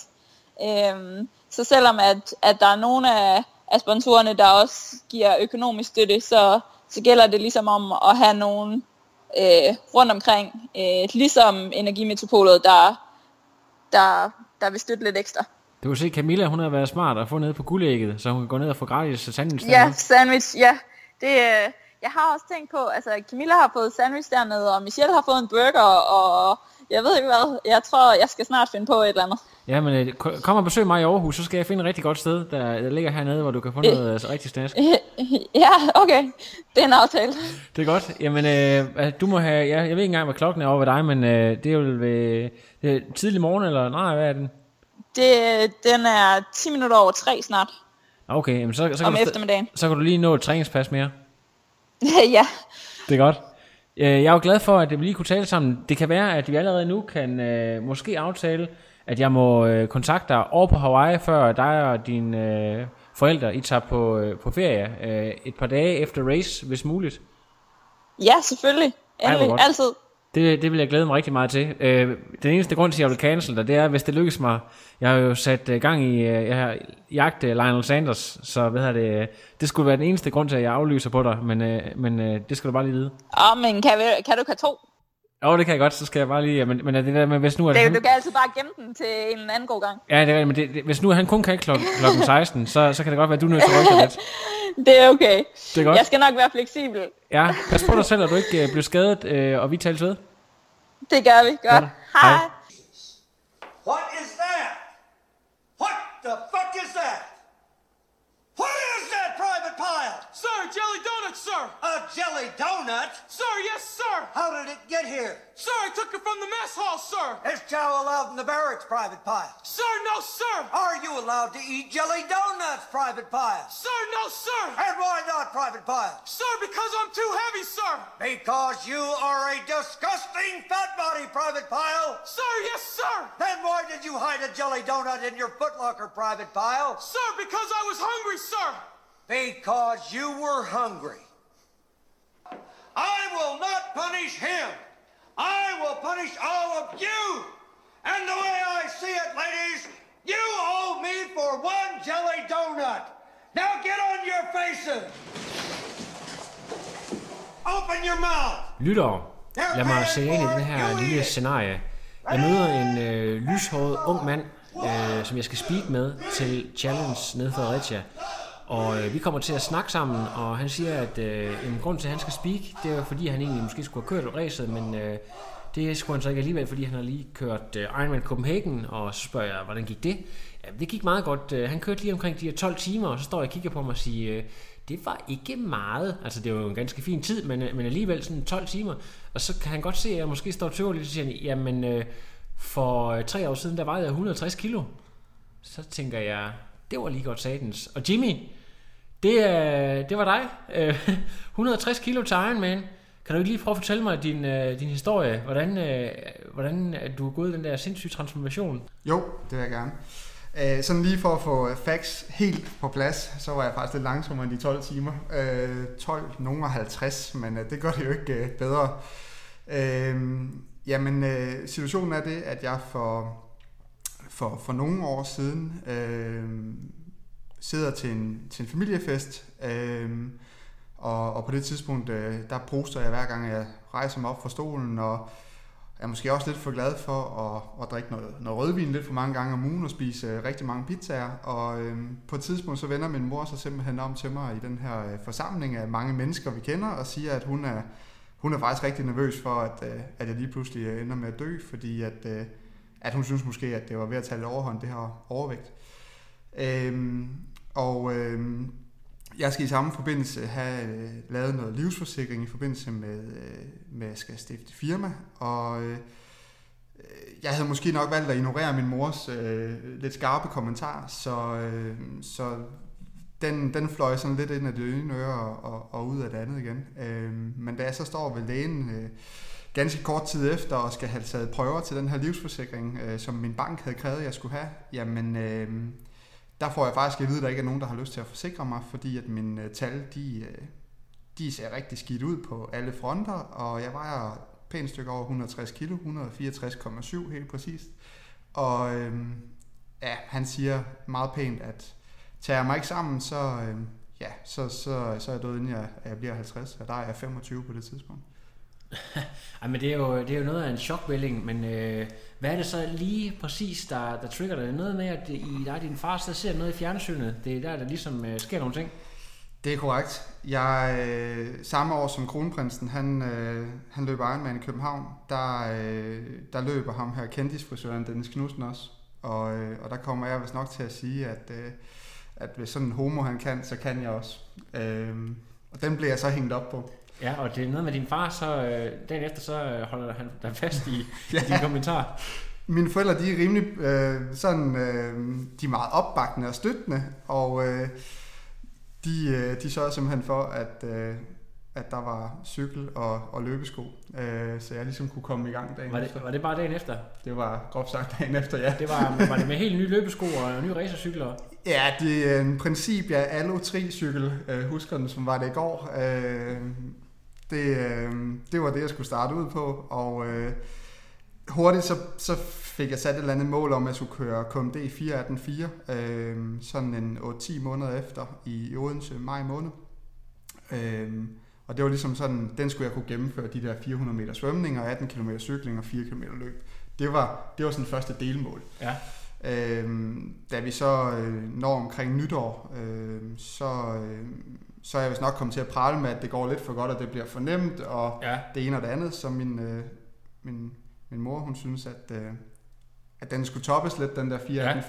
Øhm, så selvom at, at der er nogle af, af sponsorerne, der også giver økonomisk støtte, så, så gælder det ligesom om at have nogen øh, rundt omkring, øh, ligesom Energimetropolet, der, der, der vil støtte lidt ekstra. Du kan se, Camilla, hun har været smart og få ned på guldægget, så hun kan gå ned og få gratis sandwich. Ja, sandwich, ja. Det, øh, jeg har også tænkt på, altså Camilla har fået sandwich dernede, og Michelle har fået en burger, og jeg ved ikke hvad, jeg tror, jeg skal snart finde på et eller andet. Ja, men øh, kom og besøg mig i Aarhus, så skal jeg finde et rigtig godt sted, der, der ligger hernede, hvor du kan få noget øh, altså, rigtig snask. (laughs) Ja, okay. Det er en aftale. Det er godt. Jamen, øh, du må have, ja, jeg ved ikke engang, hvad klokken er over ved dig, men øh, det er jo ved, det er tidlig morgen, eller nej, hvad er den? Det, den er 10 minutter over 3 snart. Okay, jamen så, så, kan Om du, eftermiddagen. så kan du lige nå et træningspas mere. (laughs) ja. Det er godt. Øh, Jeg er jo glad for, at vi lige kunne tale sammen. Det kan være, at vi allerede nu kan øh, måske aftale, at jeg må øh, kontakte dig over på Hawaii, før dig og dine øh, forældre I tager på, øh, på ferie øh, et par dage efter race, hvis muligt. Ja, selvfølgelig. Endelig. godt. Altid. Det, det vil jeg glæde mig rigtig meget til. Øh, den eneste grund til, at jeg vil cancel dig, det er, hvis det lykkes mig. Jeg har jo sat øh, gang i, øh, jeg har jagt øh, Lionel Sanders, så hvad hedder det, øh, det skulle være den eneste grund til, at jeg aflyser på dig, men, men det skal du bare lige vide. Åh, men kan, vi, kan du kan to? Jo, det kan jeg godt, så skal jeg bare lige, men, men er det der med, hvis nu... At Det, han, du kan altid bare gemme den til en anden god gang. Ja, det er, men det, det, hvis nu han kun kan klokken, klokken 16, så, så kan det godt være, at du er nødt til at rykke lidt. (laughs) (laughs) Det er okay. Det er godt. Jeg skal nok være fleksibel. Ja, pas på dig (laughs) selv, at du ikke øh, bliver skadet, øh, og vi tales ved. Det gør vi. Godt. Godt. Hej. Hej. Donuts, sir! A jelly donut? Sir, yes, sir! How did it get here? Sir, I took it from the mess hall, sir! Is chow allowed in the barracks, Private Pile? Sir, no, sir! Are you allowed to eat jelly donuts, Private Pile? Sir, no, sir! And why not, Private Pile? Sir, because I'm too heavy, sir! Because you are a disgusting fat body, Private Pile. Sir, yes, sir! Then why did you hide a jelly donut in your footlocker, Private Pile? Sir, because I was hungry, sir! Because you were hungry. I will not punish him. I will punish all of you. And the way I see it, ladies, you owe me for one jelly donut. Now get on your faces. Open your mouth. Lyttere, lad mig se ind i den her lille scenarie. Jeg møder en øh, lyshåret ung mand, øh, som jeg skal speak med til Challenge nede i Fredericia. Og øh, vi kommer til at snakke sammen, og han siger, at øh, en grund til, at han skal speak, det er fordi, han egentlig måske skulle have kørt racet, men øh, det skulle han så ikke alligevel, fordi han har lige kørt øh, Ironman Copenhagen, og så spørger jeg, hvordan gik det? Ja, det gik meget godt. Øh, han kørte lige omkring de her 12 timer, og så står jeg og kigger på mig og siger, øh, det var ikke meget. Altså, det var jo en ganske fin tid, men, øh, men alligevel sådan 12 timer. Og så kan han godt se, at jeg måske står og tøver lidt, og siger, jamen, øh, for øh, tre år siden, der vejede jeg 160 kilo. Så tænker jeg, det var lige godt satans. Og Jimmy, det, øh, det var dig. Øh, (laughs) 160 kilo til Ironman. Kan du ikke lige prøve at fortælle mig din, øh, din historie? Hvordan, øh, hvordan du er gået den der sindssyge transformation? Jo, det vil jeg gerne. Øh, sådan lige for at få øh, facts helt på plads, så var jeg faktisk lidt langsommere end de 12 timer. Øh, 12, nogen 50, men øh, det gør det jo ikke øh, bedre. Øh, jamen, øh, situationen er det, at jeg for, for, for nogle år siden øh, sidder til en, til en familiefest, øh, og, og på det tidspunkt, øh, der poster jeg hver gang, jeg rejser mig op fra stolen, og jeg er måske også lidt for glad for at, at drikke noget, noget rødvin lidt for mange gange om ugen og spise øh, rigtig mange pizzaer. Og øh, på et tidspunkt så vender min mor sig simpelthen om til mig i den her øh, forsamling af mange mennesker, vi kender, og siger, at hun er, hun er faktisk rigtig nervøs for, at, øh, at jeg lige pludselig øh, ender med at dø, fordi at, øh, at hun synes måske, at det var ved at tage lidt overhånd, det her overvægt. Øhm, og øh, jeg skal i samme forbindelse have øh, lavet noget livsforsikring i forbindelse med, øh, med at jeg skal stifte firma, og øh, jeg havde måske nok valgt at ignorere min mors øh, lidt skarpe kommentar, så, øh, så den, den fløj sådan lidt ind af det ene øre og, og, og ud af det andet igen. Øh, men da jeg så står ved lægen øh, ganske kort tid efter og skal have taget prøver til den her livsforsikring, øh, som min bank havde krævet, jeg skulle have, jamen øh, der får jeg faktisk at vide, at der ikke er nogen, der har lyst til at forsikre mig, fordi at mine øh, tal, de, øh, de ser rigtig skidt ud på alle fronter, og jeg vejer pænt stykke over 160 kilo, 164,7 helt præcist. Og øhm, ja, han siger meget pænt, at tager jeg mig ikke sammen, så, øhm, ja, så, så, så er jeg død, inden jeg, jeg bliver 50, og der er jeg 25 på det tidspunkt. Ej, men det er jo, det er jo noget af en chokvælling, men øh, hvad er det så lige præcis, der, der trigger dig? Noget med, at i dig din far så ser noget i fjernsynet. Det er der, der ligesom øh, sker nogle ting. Det er korrekt. Jeg, øh, samme år som kronprinsen, han, øh, han løber Ironman i København, der, øh, der løber ham her kendisfrisøren Dennis Knudsen også. Og, øh, og der kommer jeg vist nok til at sige, at, øh, at hvis sådan en homo han kan, så kan jeg også. Øh, og den bliver jeg så hængt op på. Ja, og det er noget med din far, så øh, dagen efter, så øh, holder han dig fast i, ja. (laughs) i din kommentar. Mine forældre, de er rimelig øh, sådan, øh, de er meget opbakkende og støttende, og øh, de, øh, de sørgede simpelthen for, at, øh, at der var cykel og, og løbesko, øh, så jeg ligesom kunne komme i gang dagen var det, efter. Var det bare dagen efter? Det var groft sagt dagen efter, ja. Det var, var det med helt nye løbesko og nye racercykler? Ja, det er en princip, ja, Allo 3 cykel, øh, husker den, som var det i går. Øh, det, øh, det var det, jeg skulle starte ud på, og øh, hurtigt så, så fik jeg sat et eller andet mål om, at jeg skulle køre KMD 4.18.4, øh, sådan en 8-10 måneder efter i Odense, maj måned. Øh, og det var ligesom sådan, den skulle jeg kunne gennemføre, de der 400 meter svømning og 18 km cykling og 4 km løb. Det var, det var sådan første delmål. Ja. Øh, da vi så øh, når omkring nytår, øh, så, øh, så er jeg vist nok kommet til at prale med, at det går lidt for godt, og det bliver for nemt, og Ja. det ene og det andet, så min, øh, min, min mor, hun synes, at, øh, at den skulle toppes lidt, den der 4 ja.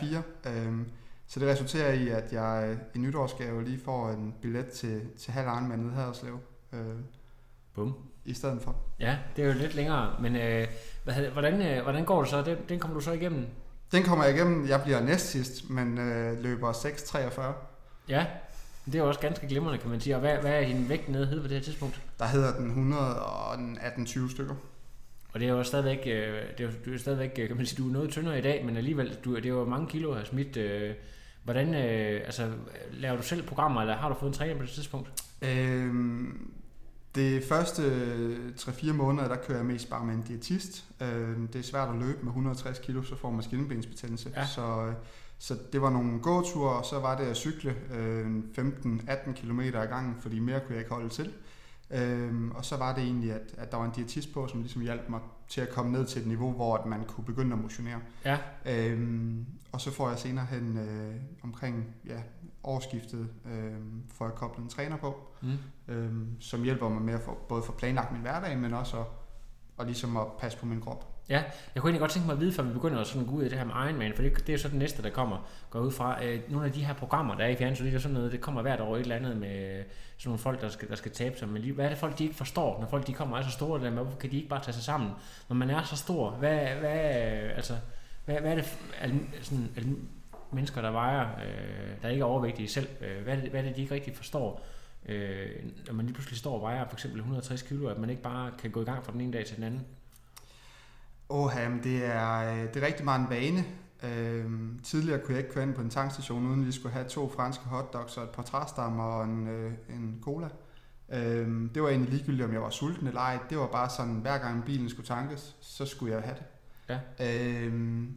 øh, Så det resulterer i, at jeg i nytårsgave lige får en billet til, til halv Ironman nede i Haderslev. Øh, Bum. I stedet for. Ja, det er jo lidt længere, men øh, hvad, hvordan, øh, hvordan går det så? Den, den kommer du så igennem? Den kommer jeg igennem. Jeg bliver næst sidst, men øh, løber 6.43. Ja, det er jo også ganske glimrende, kan man sige. Og hvad, hvad er din vægt nede hed på det her tidspunkt? Der hedder den 118-20 stykker. Og det er jo stadigvæk, øh, det er jo, du er stadigvæk, øh, kan man sige, du er noget tyndere i dag, men alligevel, du, det er jo mange kilo af smidt. Øh, hvordan, øh, altså, laver du selv programmer, eller har du fået en træner på det tidspunkt? Øhm, det første 3-4 måneder, der kører jeg mest bare med en diætist. Øhm, det er svært at løbe med 160 kilo, så får man skinnebensbetændelse. Ja. Så, så det var nogle gåture, og så var det at cykle øh, 15-18 km ad gangen, fordi mere kunne jeg ikke holde til. Øhm, og så var det egentlig, at, at der var en diætist på, som ligesom hjalp mig til at komme ned til et niveau, hvor at man kunne begynde at motionere. Ja. Øhm, og så får jeg senere hen øh, omkring ja, årsskiftet, øh, får jeg koblet en træner på, Mm. øhm, som hjælper mig med at få, både få planlagt min hverdag, men også at, og ligesom at passe på min krop. Ja, jeg kunne egentlig godt tænke mig at vide, før vi begynder at sådan gå ud i det her med Ironman, for det, det er jo så det næste, der kommer, går ud fra. Øh, nogle af de her programmer, der er i fjernsynet, det er sådan noget, det kommer hvert år et eller andet med sådan nogle folk, der skal, der skal tabe sig. Men lige, hvad er det folk, de ikke forstår, når folk de kommer er så store, der, hvorfor kan de ikke bare tage sig sammen? Når man er så stor, hvad, hvad, øh, altså, hvad, hvad er det al, sådan, al, mennesker, der vejer, øh, der ikke er overvægtige selv, øh, hvad, er det, hvad er det, de ikke rigtig forstår? Øh, når man lige pludselig står og vejer for eksempel 160 kilo, at man ikke bare kan gå i gang fra den ene dag til den anden. Åh, jamen, det er, øh, det er rigtig meget en vane. Øhm, tidligere kunne jeg ikke køre ind på en tankstation, uden lige skulle have to franske hotdogs og et par træstammer og en, øh, en cola. Øhm, det var egentlig ligegyldigt, om jeg var sulten eller ej. Det var bare sådan, hver gang bilen skulle tankes, så skulle jeg have det. Ja. Øhm,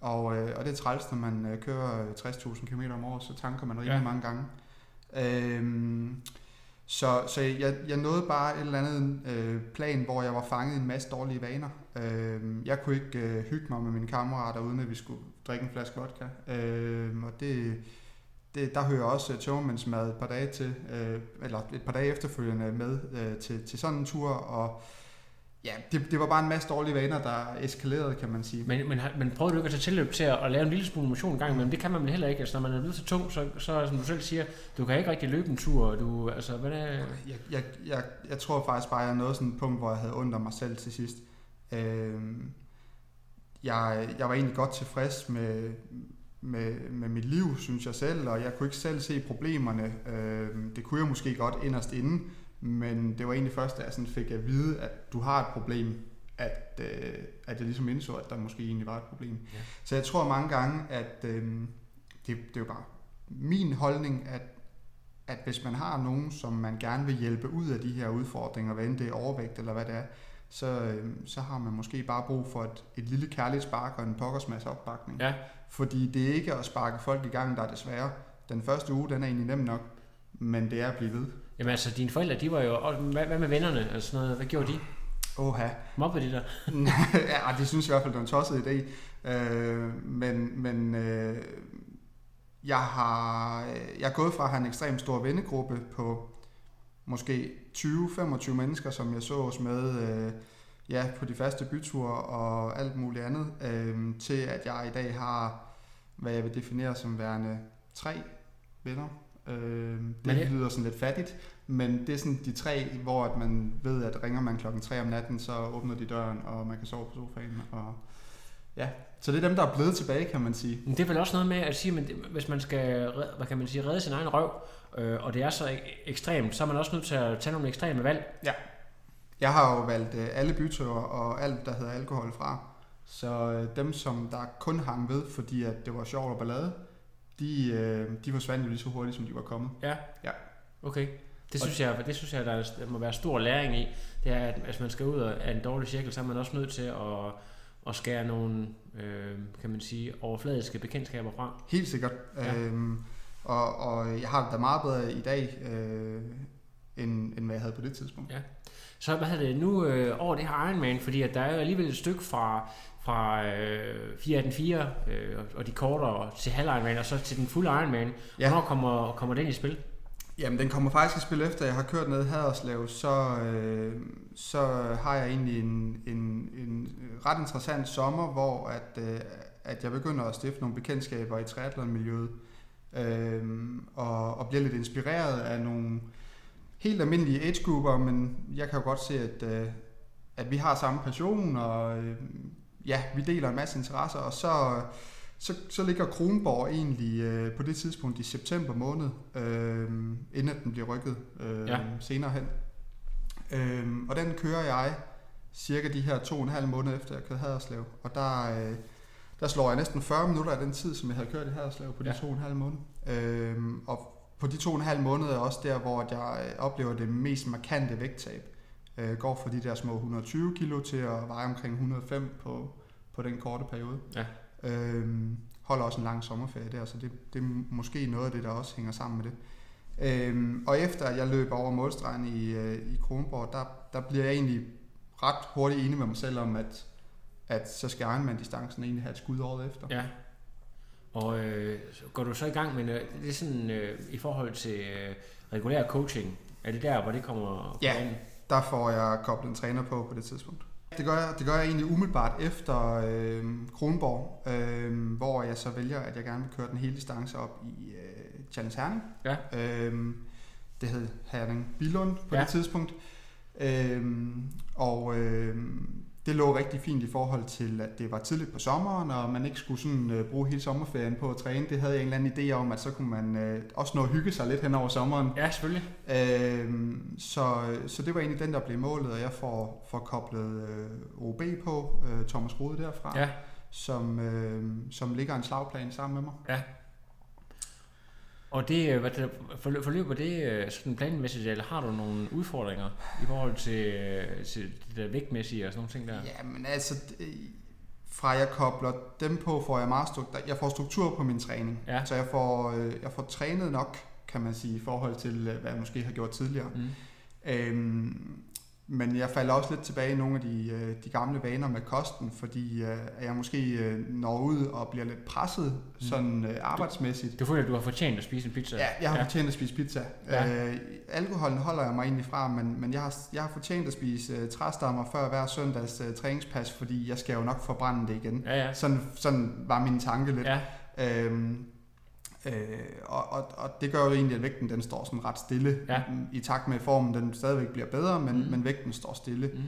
og, øh, og det er træls, når man øh, kører 60.000 km om året, så tanker man Ja. ja. mange gange. Øhm, så så jeg, jeg nåede bare et eller andet øh, plan, hvor jeg var fanget i en masse dårlige vaner. Øh, jeg kunne ikke øh, hygge mig med mine kammerater, uden at vi skulle drikke en flaske vodka. Øh, og det, det, der hører også øh, uh, tømmermændsmad et par dage til, øh, eller et par dage efterfølgende med øh, til, til sådan en tur. Og ja, det, det var bare en masse dårlige vaner, der eskalerede, kan man sige. Men, men, men prøver du ikke at tage tilløb til at, at lave en lille smule motion en gang imellem? Det kan man vel heller ikke. Altså, når man er blevet så tung, så, så som du selv siger, du kan ikke rigtig løbe en tur. og Du, altså, hvad er, Jeg, jeg, jeg, jeg tror faktisk bare, at jeg nåede sådan et punkt, hvor jeg havde ondt af mig selv til sidst. Øhm, jeg, jeg var egentlig godt tilfreds med, med, med mit liv, synes jeg selv, og jeg kunne ikke selv se problemerne. Øh, det kunne jeg måske godt inderst inde, men det var egentlig først, da jeg sådan fik at vide, at du har et problem, at, øh, at jeg ligesom indså, at der måske egentlig var et problem. Ja. Så jeg tror mange gange, at øh, det, det er jo bare min holdning, at, at hvis man har nogen, som man gerne vil hjælpe ud af de her udfordringer, hvad end det er overvægt eller hvad det er, så, øh, så har man måske bare brug for et, et lille kærligt spark og en pokkers masse opbakning. Ja. Fordi det er ikke at sparke folk i gang, der er desværre. Den første uge, den er egentlig nem nok, men det er at blive ved. Jamen altså, dine forældre, de var jo... Og hvad, hvad med vennerne? Altså noget, hvad gjorde de? Oha. Mobbede de der? (laughs) ja, de synes i hvert fald, det var en tosset idé. Øh, men men øh, jeg, har, jeg er gået fra at have en ekstremt stor vennegruppe på måske 20-25 mennesker, som jeg så os med øh, ja, på de faste byture og alt muligt andet, øh, til at jeg i dag har, hvad jeg vil definere som værende tre venner. Øh, det det lyder sådan lidt fattigt, men det er sådan de tre, hvor at man ved, at ringer man klokken 3 om natten, så åbner de døren, og man kan sove på sofaen. Og ja, så det er dem, der er blevet tilbage, kan man sige. Men det er vel også noget med at sige, at hvis man skal hvad kan man sige, redde sin egen røv, øh, og det er så ekstremt, så er man også nødt til at tage nogle ekstreme valg. Ja. Jeg har jo valgt øh, alle byture og alt, der hedder alkohol fra. Så øh, dem, som der kun hang ved, fordi at det var sjovt og ballade, de, øh, de forsvandt jo lige så hurtigt, som de var kommet. Ja. Ja. Okay. Det synes, jeg, det synes jeg, der, er, der må være stor læring i. Det er, at hvis man skal ud af en dårlig cirkel, så er man også nødt til at, at skære nogle, øh, kan man sige, overfladiske bekendtskaber fra. Helt sikkert. Ja. Øhm, og, og jeg har det da meget bedre i dag, øh, end, end hvad jeg havde på det tidspunkt. Ja. Så hvad hedder det nu øh, over det her Ironman, fordi at der er jo alligevel et stykke fra, fra øh, 4 øh, og de kortere til halv Ironman, og så til den fulde Ironman. Ja. Hvornår kommer, kommer den i spil? Jamen, den kommer faktisk i spil efter, jeg har kørt ned Haderslev, så, øh, så har jeg egentlig en, en, en ret interessant sommer, hvor at, øh, at jeg begynder at stifte nogle bekendtskaber i triathlon-miljøet, øh, og, og bliver lidt inspireret af nogle helt almindelige age-grupper, men jeg kan jo godt se, at, øh, at vi har samme passion, og øh, ja, vi deler en masse interesser, og så så, så ligger Kronborg egentlig øh, på det tidspunkt i september måned, øh, inden den bliver rykket øh, ja. senere hen. Øh, og den kører jeg cirka de her to og en halv måned efter jeg kørte Haderslev. Og der, øh, der slår jeg næsten 40 minutter af den tid, som jeg havde kørt i Haderslev på de ja. to og en halv måned. Øh, og på de to og en halv måneder er også der, hvor jeg øh, oplever det mest markante vægttab. Øh, går fra de der små 120 kilo til at veje omkring 105 på, på den korte periode. Ja. Øhm, holder også en lang sommerferie der, så det, det er måske noget af det, der også hænger sammen med det. Øhm, og efter at jeg løber over målstregen i, øh, i Kronborg, der, der bliver jeg egentlig ret hurtigt enig med mig selv om, at, at så skal Ironman-distancen egentlig have et skud året efter. Ja. Og øh, går du så i gang med, øh, det er sådan øh, i forhold til øh, regulær coaching, er det der, hvor det kommer Ja, ind? Der får jeg koblet en træner på på det tidspunkt. Det gør jeg, det gør jeg egentlig umiddelbart efter øh, Kronborg, øh, hvor jeg så vælger, at jeg gerne vil køre den hele distance op i øh, Challenge Herning. Ja. Øh, det hed Herning Bilund på ja. det tidspunkt. Øh, og øh, det lå rigtig fint i forhold til, at det var tidligt på sommeren, og man ikke skulle sådan, uh, bruge hele sommerferien på at træne. Det havde jeg en eller anden idé om, at så kunne man uh, også nå at hygge sig lidt hen over sommeren. Ja, selvfølgelig. Uh, så, så det var egentlig den, der blev målet, og jeg får, får koblet uh, OB på, uh, Thomas Rode derfra, ja. som, uh, som ligger en slagplan sammen med mig. Ja. Og det, hvad det, forløber det sådan planmæssigt, eller har du nogle udfordringer i forhold til, til det der vægtmæssige og sådan nogle ting der? Ja, men altså, fra jeg kobler dem på, får jeg meget struktur, jeg får struktur på min træning. Ja. Så jeg får, jeg får trænet nok, kan man sige, i forhold til, hvad jeg måske har gjort tidligere. Mm. Øhm, men jeg falder også lidt tilbage i nogle af de, øh, de gamle vaner med kosten, fordi øh, jeg måske øh, når ud og bliver lidt presset mm. sådan arbejdsmæssigt. Du, du føler, at du har fortjent at spise en pizza? Ja, jeg har ja. fortjent at spise pizza. Ja. Øh, alkoholen holder jeg mig egentlig fra, men, men jeg, har, jeg har fortjent at spise uh, træstammer før hver søndags uh, træningspas, fordi jeg skal jo nok forbrænde det igen. Ja, ja. Sådan, sådan var min tanke lidt. Ja. Øhm, Øh, og, og, og det gør jo egentlig, at vægten den står sådan ret stille, ja. i takt med at formen den stadigvæk bliver bedre, men, mm. men vægten står stille. Mm.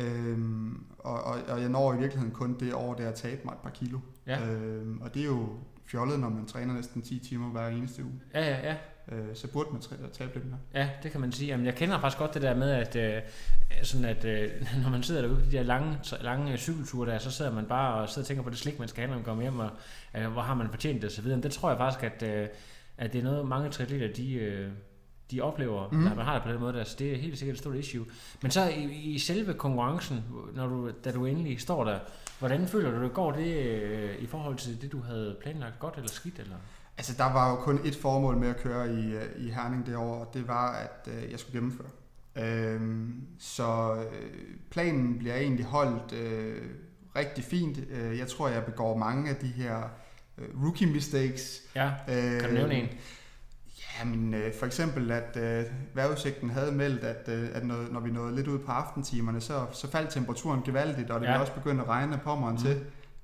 Øhm, og, og, og jeg når i virkeligheden kun det år, der at tabe mig et par kilo. Ja. Øhm, og det er jo fjollet, når man træner næsten 10 timer hver eneste uge. Ja, ja, ja. Øh, så burde man tabe lidt mere. Ja, det kan man sige. Jamen, jeg kender faktisk godt det der med, at, øh, sådan at øh, (laughs) når man sidder derude på de der lange, lange cykelture der, så sidder man bare og sidder og tænker på det slik, man skal have, når man kommer hjem, og øh, hvor har man fortjent det osv. Men det tror jeg faktisk, at, øh, at det er noget, mange triatleter, de, øh, de oplever, mm. Når man har det på den måde der. Så det er helt sikkert et stort issue. Men så i, i selve konkurrencen, når du, da du endelig står der, hvordan føler du, det går det øh, i forhold til det, du havde planlagt godt eller skidt? Eller? Altså, der var jo kun et formål med at køre i, øh, i Herning det år, og det var, at øh, jeg skulle gennemføre. Øhm, så øh, planen bliver egentlig holdt øh, rigtig fint. Øh, jeg tror, jeg begår mange af de her øh, rookie mistakes. Ja, kan du nævne en? Ja, men øh, for eksempel, at øh, vejrudsigten havde meldt, at, øh, at når, når vi nåede lidt ud på aftentimerne, så, så faldt temperaturen gevaldigt, og det Ja. ville også begynde at regne på mig Mm. til.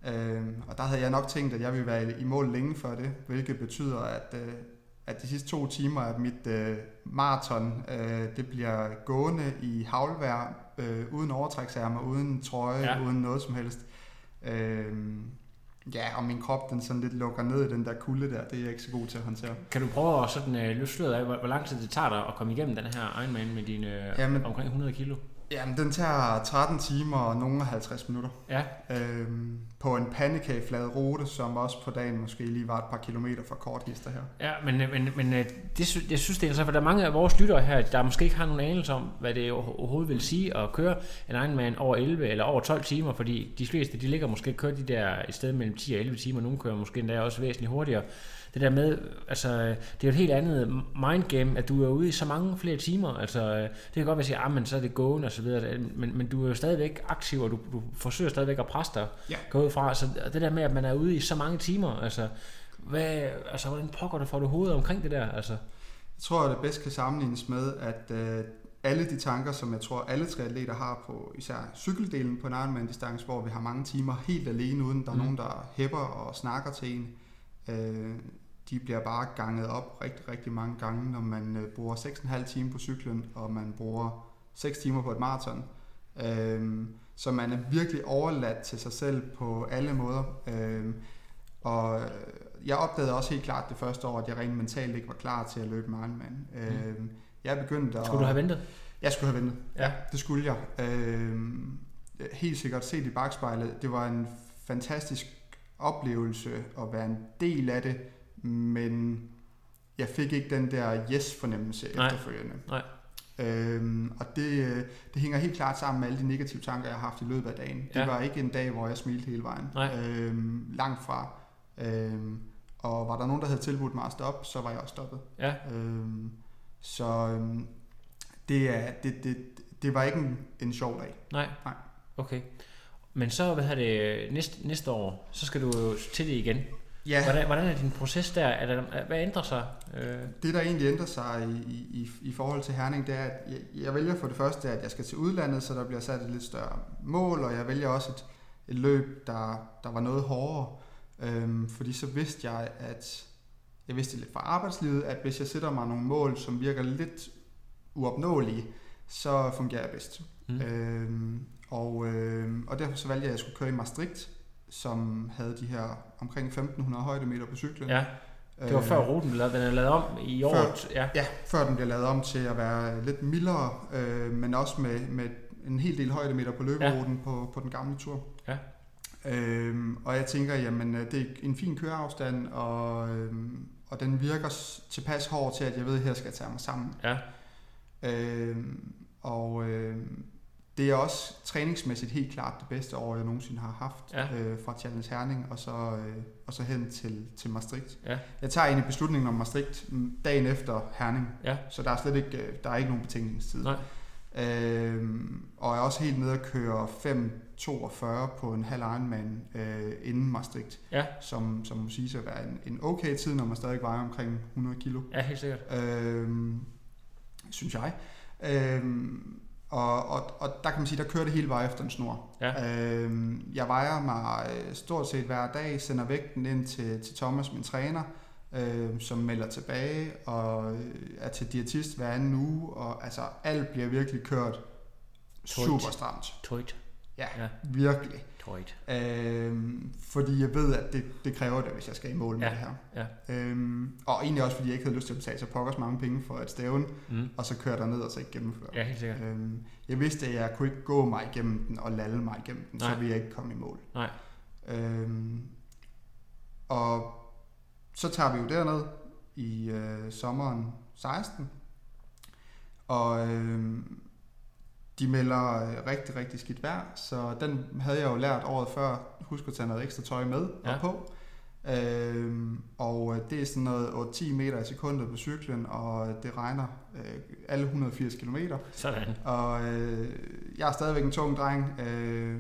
Øh, og der havde jeg nok tænkt, at jeg ville være i mål længe før det, hvilket betyder, at, øh, at de sidste to timer af mit øh, maraton, øh, det bliver gående i havlvejr, øh, uden overtræksærmer, uden trøje, Ja. uden noget som helst. Øh, ja, og min krop den sådan lidt lukker ned i den der kulde der, det er jeg ikke så god til at håndtere. Kan du prøve at sådan, øh, løfte af, hvor, hvor lang tid det tager dig at komme igennem den her Ironman med dine øh, Jamen- omkring 100 kilo? Jamen, den tager 13 timer og nogle af 50 minutter. Ja. Øhm, på en pandekageflad rute, som også på dagen måske lige var et par kilometer fra korthister her. Ja, men, men, men øh, det, jeg synes, det er interessant, for der er mange af vores lyttere her, der måske ikke har nogen anelse om, hvad det over- overhovedet vil sige at køre en Ironman over 11 eller over 12 timer, fordi de fleste, de ligger måske kører de der et sted mellem 10 og 11 timer, nogle kører måske endda også væsentligt hurtigere. Det der med, altså, det er jo et helt andet mindgame, at du er ude i så mange flere timer, altså, det kan godt være at sige, ah, men så er det gående og så videre, men, men du er jo stadigvæk aktiv, og du, du forsøger stadigvæk at presse dig, Ja. gå ud fra, så det der med, at man er ude i så mange timer, altså, hvad, altså, hvordan pokker du får du hovedet omkring det der? Altså? Jeg tror, at det bedst kan sammenlignes med, at øh, alle de tanker, som jeg tror, alle triatleter har på især cykeldelen på en Ironman-distance, hvor vi har mange timer helt alene, uden der er Mm. nogen, der hæpper og snakker til en, øh, de bliver bare ganget op rigtig, rigtig mange gange, når man øh, bruger 6,5 timer på cyklen, og man bruger 6 timer på et maraton. Øh, så man er virkelig overladt til sig selv på alle måder. Øh, og jeg opdagede også helt klart det første år, at jeg rent mentalt ikke var klar til at løbe med Ironman. Øh, jeg begyndte at... Skulle du have ventet? Jeg skulle have ventet. Ja. det skulle jeg. Øh, helt sikkert set i bagspejlet. Det var en fantastisk oplevelse at være en del af det, men jeg fik ikke den der yes-fornemmelse Nej. efterfølgende. Nej. Øhm, og det, øh, det hænger helt klart sammen med alle de negative tanker, jeg har haft i løbet af dagen. Det Ja. var ikke en dag, hvor jeg smilte hele vejen. Nej. Øhm, langt fra. Øhm, og var der nogen, der havde tilbudt mig at stoppe, så var jeg også stoppet. Ja. Øhm, så øhm, det, er, det, det, det var ikke en, en sjov dag. Nej. Nej. Okay. Men så, hvad hedder det, næste, næste år, så skal du jo til det igen. Ja. Hvordan, hvordan er din proces der? Er der hvad ændrer sig? Øh, Det, der egentlig ændrer sig i, i, i forhold til Herning, det er, at jeg, jeg vælger for det første, at jeg skal til udlandet, så der bliver sat et lidt større mål, og jeg vælger også et, et løb, der, der var noget hårdere. Øhm, fordi så vidste jeg, at jeg vidste lidt fra arbejdslivet, at hvis jeg sætter mig nogle mål, som virker lidt uopnåelige, så fungerer jeg bedst. Mm. Øhm, og, øhm, og derfor så valgte jeg, at jeg skulle køre i Maastricht, som havde de her omkring 1500 højdemeter på cyklen. ja, det var Øh, før ruten blev. Den er lavet om i år. Før- ja. Ja, før den bliver lavet om til at være lidt mildere, øh, men også med, med en hel del højdemeter på løberuten ja. på, på den gamle tur. Ja. Øhm, og jeg tænker, jamen øh, det er en fin køreafstand, og, øhm, og den virker tilpas hård til, at jeg ved, at her skal jeg tage mig sammen. Ja. Øhm, og øhm, det er også træningsmæssigt helt klart det bedste år, jeg nogensinde har haft Ja. øh, fra Challenge Herning og så, øh, og så hen til, til Maastricht. Ja. Jeg tager egentlig beslutningen om Maastricht mm, dagen efter Herning, Ja. så der er slet ikke, øh, der er ikke nogen betænkningstid. Nej. Øhm, og jeg er også helt nede at køre 5.42 på en halv Ironman øh, inden Maastricht, Ja. som, som må sige at være en, en okay tid, når man stadig vejer omkring 100 kilo. Ja, helt sikkert. Øhm, synes jeg. Øhm, og, og, og der kan man sige, der kører det hele vejen efter en snor. Ja. Øhm, jeg vejer mig øh, stort set hver dag, sender vægten ind til, til Thomas, min træner, øh, som melder tilbage og øh, er til diætist hver anden uge. Og altså, alt bliver virkelig kørt super stramt. Tøjt. Ja. ja. virkelig. Tøjt. Øhm, fordi jeg ved, at det, det kræver det, hvis jeg skal i mål med Ja, det her. ja. Øhm, og egentlig også, fordi jeg ikke havde lyst til at betale så pokkers mange penge for et stævne, Mm. og så køre derned og så ikke gennemføre. Ja, helt sikkert. Øhm, jeg vidste, at jeg kunne ikke gå mig igennem den og lalle mig igennem den, Nej. så ville jeg ikke komme i mål. Nej. Øhm, og så tager vi jo derned i øh, sommeren 16, og øh, de melder øh, rigtig, rigtig skidt vejr, så den havde jeg jo lært året før. Husk at tage noget ekstra tøj med Ja. og på. Øhm, og øh, det er sådan noget 8-10 meter i sekundet på cyklen, og det regner øh, alle 180 km. Sådan. Og øh, jeg er stadigvæk en tung dreng, øh,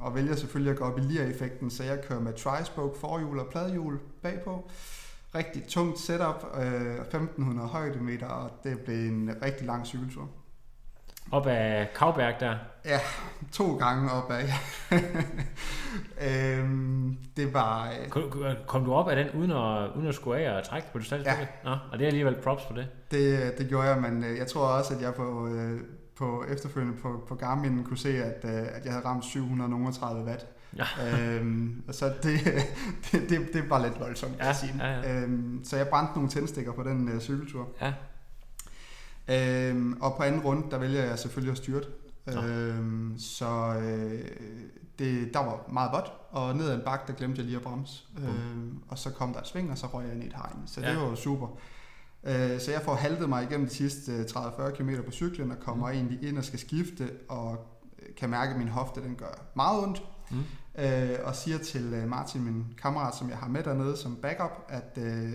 og vælger selvfølgelig at gå op i lir-effekten, så jeg kører med tri-spoke forhjul og pladhjul bagpå. Rigtig tungt setup, øh, 1500 højdemeter, og det blev en rigtig lang cykeltur. Op ad Kavberg der. Ja, to gange opad. (laughs) øhm, det var... øh, Kom, kom du op af den uden at, uden at skulle af og trække på det stadig? Ja. Nå, og det er alligevel props for det. Det, det gjorde jeg, men øh, jeg tror også, at jeg på, øh, på efterfølgende på, på Garmin kunne se, at, øh, at jeg havde ramt 730 watt. Ja. øhm, så det, (laughs) det, det, det var lidt voldsomt Ja, at sige. ja, ja. Øhm, så jeg brændte nogle tændstikker på den øh, cykeltur. Ja. Øhm, og på anden runde, der vælger jeg selvfølgelig at styrte. Øhm, så øh, det, der var meget vådt, og ned ad en bakke, der glemte jeg lige at bremse. Øhm, og så kom der et sving, og så røg jeg ind i et hegn. Så Ja. det var jo super. Øh, så jeg får haltet mig igennem de sidste øh, 30-40 km på cyklen, og kommer mm. egentlig ind og skal skifte, og øh, kan mærke, at min hofte den gør meget ondt. Mm. Øh, og siger til øh, Martin, min kammerat, som jeg har med dernede som backup, at, øh,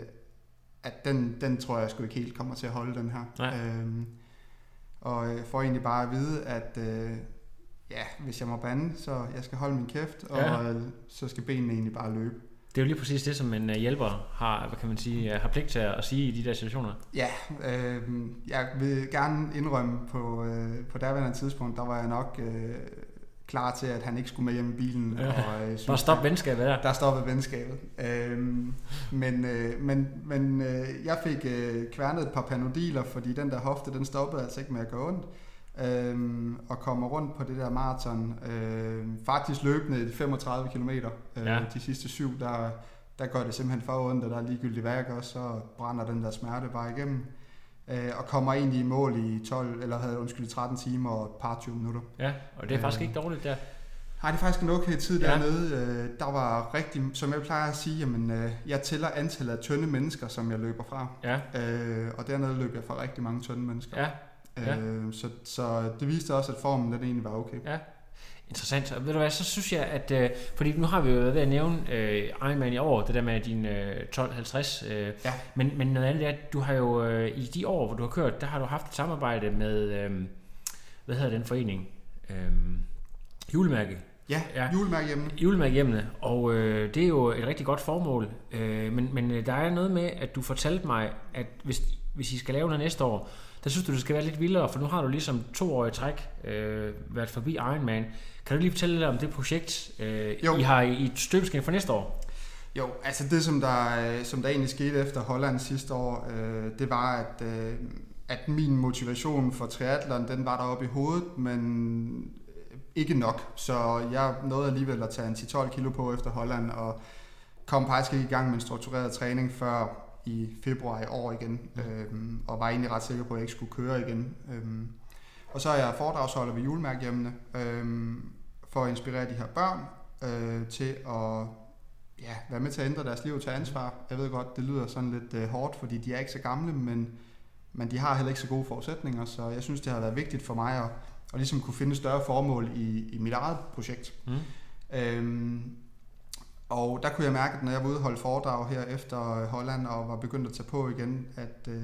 at den, den tror jeg sgu ikke helt kommer til at holde, den her. Nej. Øhm, og øh, får egentlig bare at vide, at øh, ja, hvis jeg må bande, så jeg skal holde min kæft, og Ja. øh, så skal benene egentlig bare løbe. Det er jo lige præcis det, som en øh, hjælper har, hvad kan man sige, øh, har pligt til at sige i de der situationer. Ja, øh, jeg vil gerne indrømme på, øh, på derværende tidspunkt, der var jeg nok øh, klar til, at han ikke skulle med hjem i bilen. Ja. Og, øh, Bare synes, stop venskabet der. Der stoppede venskabet. Øhm, men øh, men, men øh, jeg fik øh, kværnet et par panodiler, fordi den der hofte, den stoppede altså ikke med at gå ondt. Øhm, og kommer rundt på det der maraton. Øh, faktisk løbende i 35 km. Øh, Ja. De sidste syv, der, der går det simpelthen for ondt, og der er ligegyldigt hvad jeg gør, så brænder den der smerte bare igennem. Øh, og kommer egentlig i mål i 12, eller havde undskyld, 13 timer og et par 20 minutter. Ja, og det er faktisk Øh, ikke dårligt der. Nej, det er faktisk en okay tid Ja. dernede. Øh, Der var rigtig, som jeg plejer at sige, jamen, øh, jeg tæller antallet af tynde mennesker, som jeg løber fra. Ja. Øh, og dernede løb jeg fra rigtig mange tynde mennesker. Ja. Ja. Øh, så, så det viste også, at formen den egentlig var okay. Ja. Interessant. Og ved du hvad, så synes jeg, at... Øh, fordi nu har vi jo været ved at nævne øh, Ironman i år, det der med din øh, 1250. Øh, ja. men, men noget andet er, at du har jo øh, i de år, hvor du har kørt, der har du haft et samarbejde med... Øh, hvad hedder den forening? Øh, julemærke. Ja, julemærkehjemmene. Julemærkehjemmene, og øh, det er jo et rigtig godt formål. Øh, men, men øh, der er noget med, at du fortalte mig, at hvis, hvis I skal lave noget næste år, der synes du, det skal være lidt vildere, for nu har du ligesom to år i træk øh, været forbi Ironman. Kan du lige fortælle lidt om det projekt, øh, Jo. I har i, i støbeskæn for næste år? Jo, altså det som der, øh, som der egentlig skete efter Holland sidste år, øh, det var, at, øh, at min motivation for triathlon, den var deroppe i hovedet, men ikke nok. Så jeg nåede alligevel at tage en 10-12 kilo på efter Holland, og kom faktisk ikke i gang med en struktureret træning før i februar i år igen, øhm, og var egentlig ret sikker på, at jeg ikke skulle køre igen. Øhm, og så er jeg foredragsholder ved julemærkehjemmene, øhm, for at inspirere de her børn øh, til at ja, være med til at ændre deres liv og tage ansvar. Jeg ved godt, det lyder sådan lidt øh, hårdt, fordi de er ikke så gamle, men, men de har heller ikke så gode forudsætninger, så jeg synes, det har været vigtigt for mig at, at ligesom kunne finde større formål i, i mit eget projekt. Mm. Øhm, og der kunne jeg mærke, at når jeg var ude og holde foredrag her efter øh, Holland og var begyndt at tage på igen, at øh,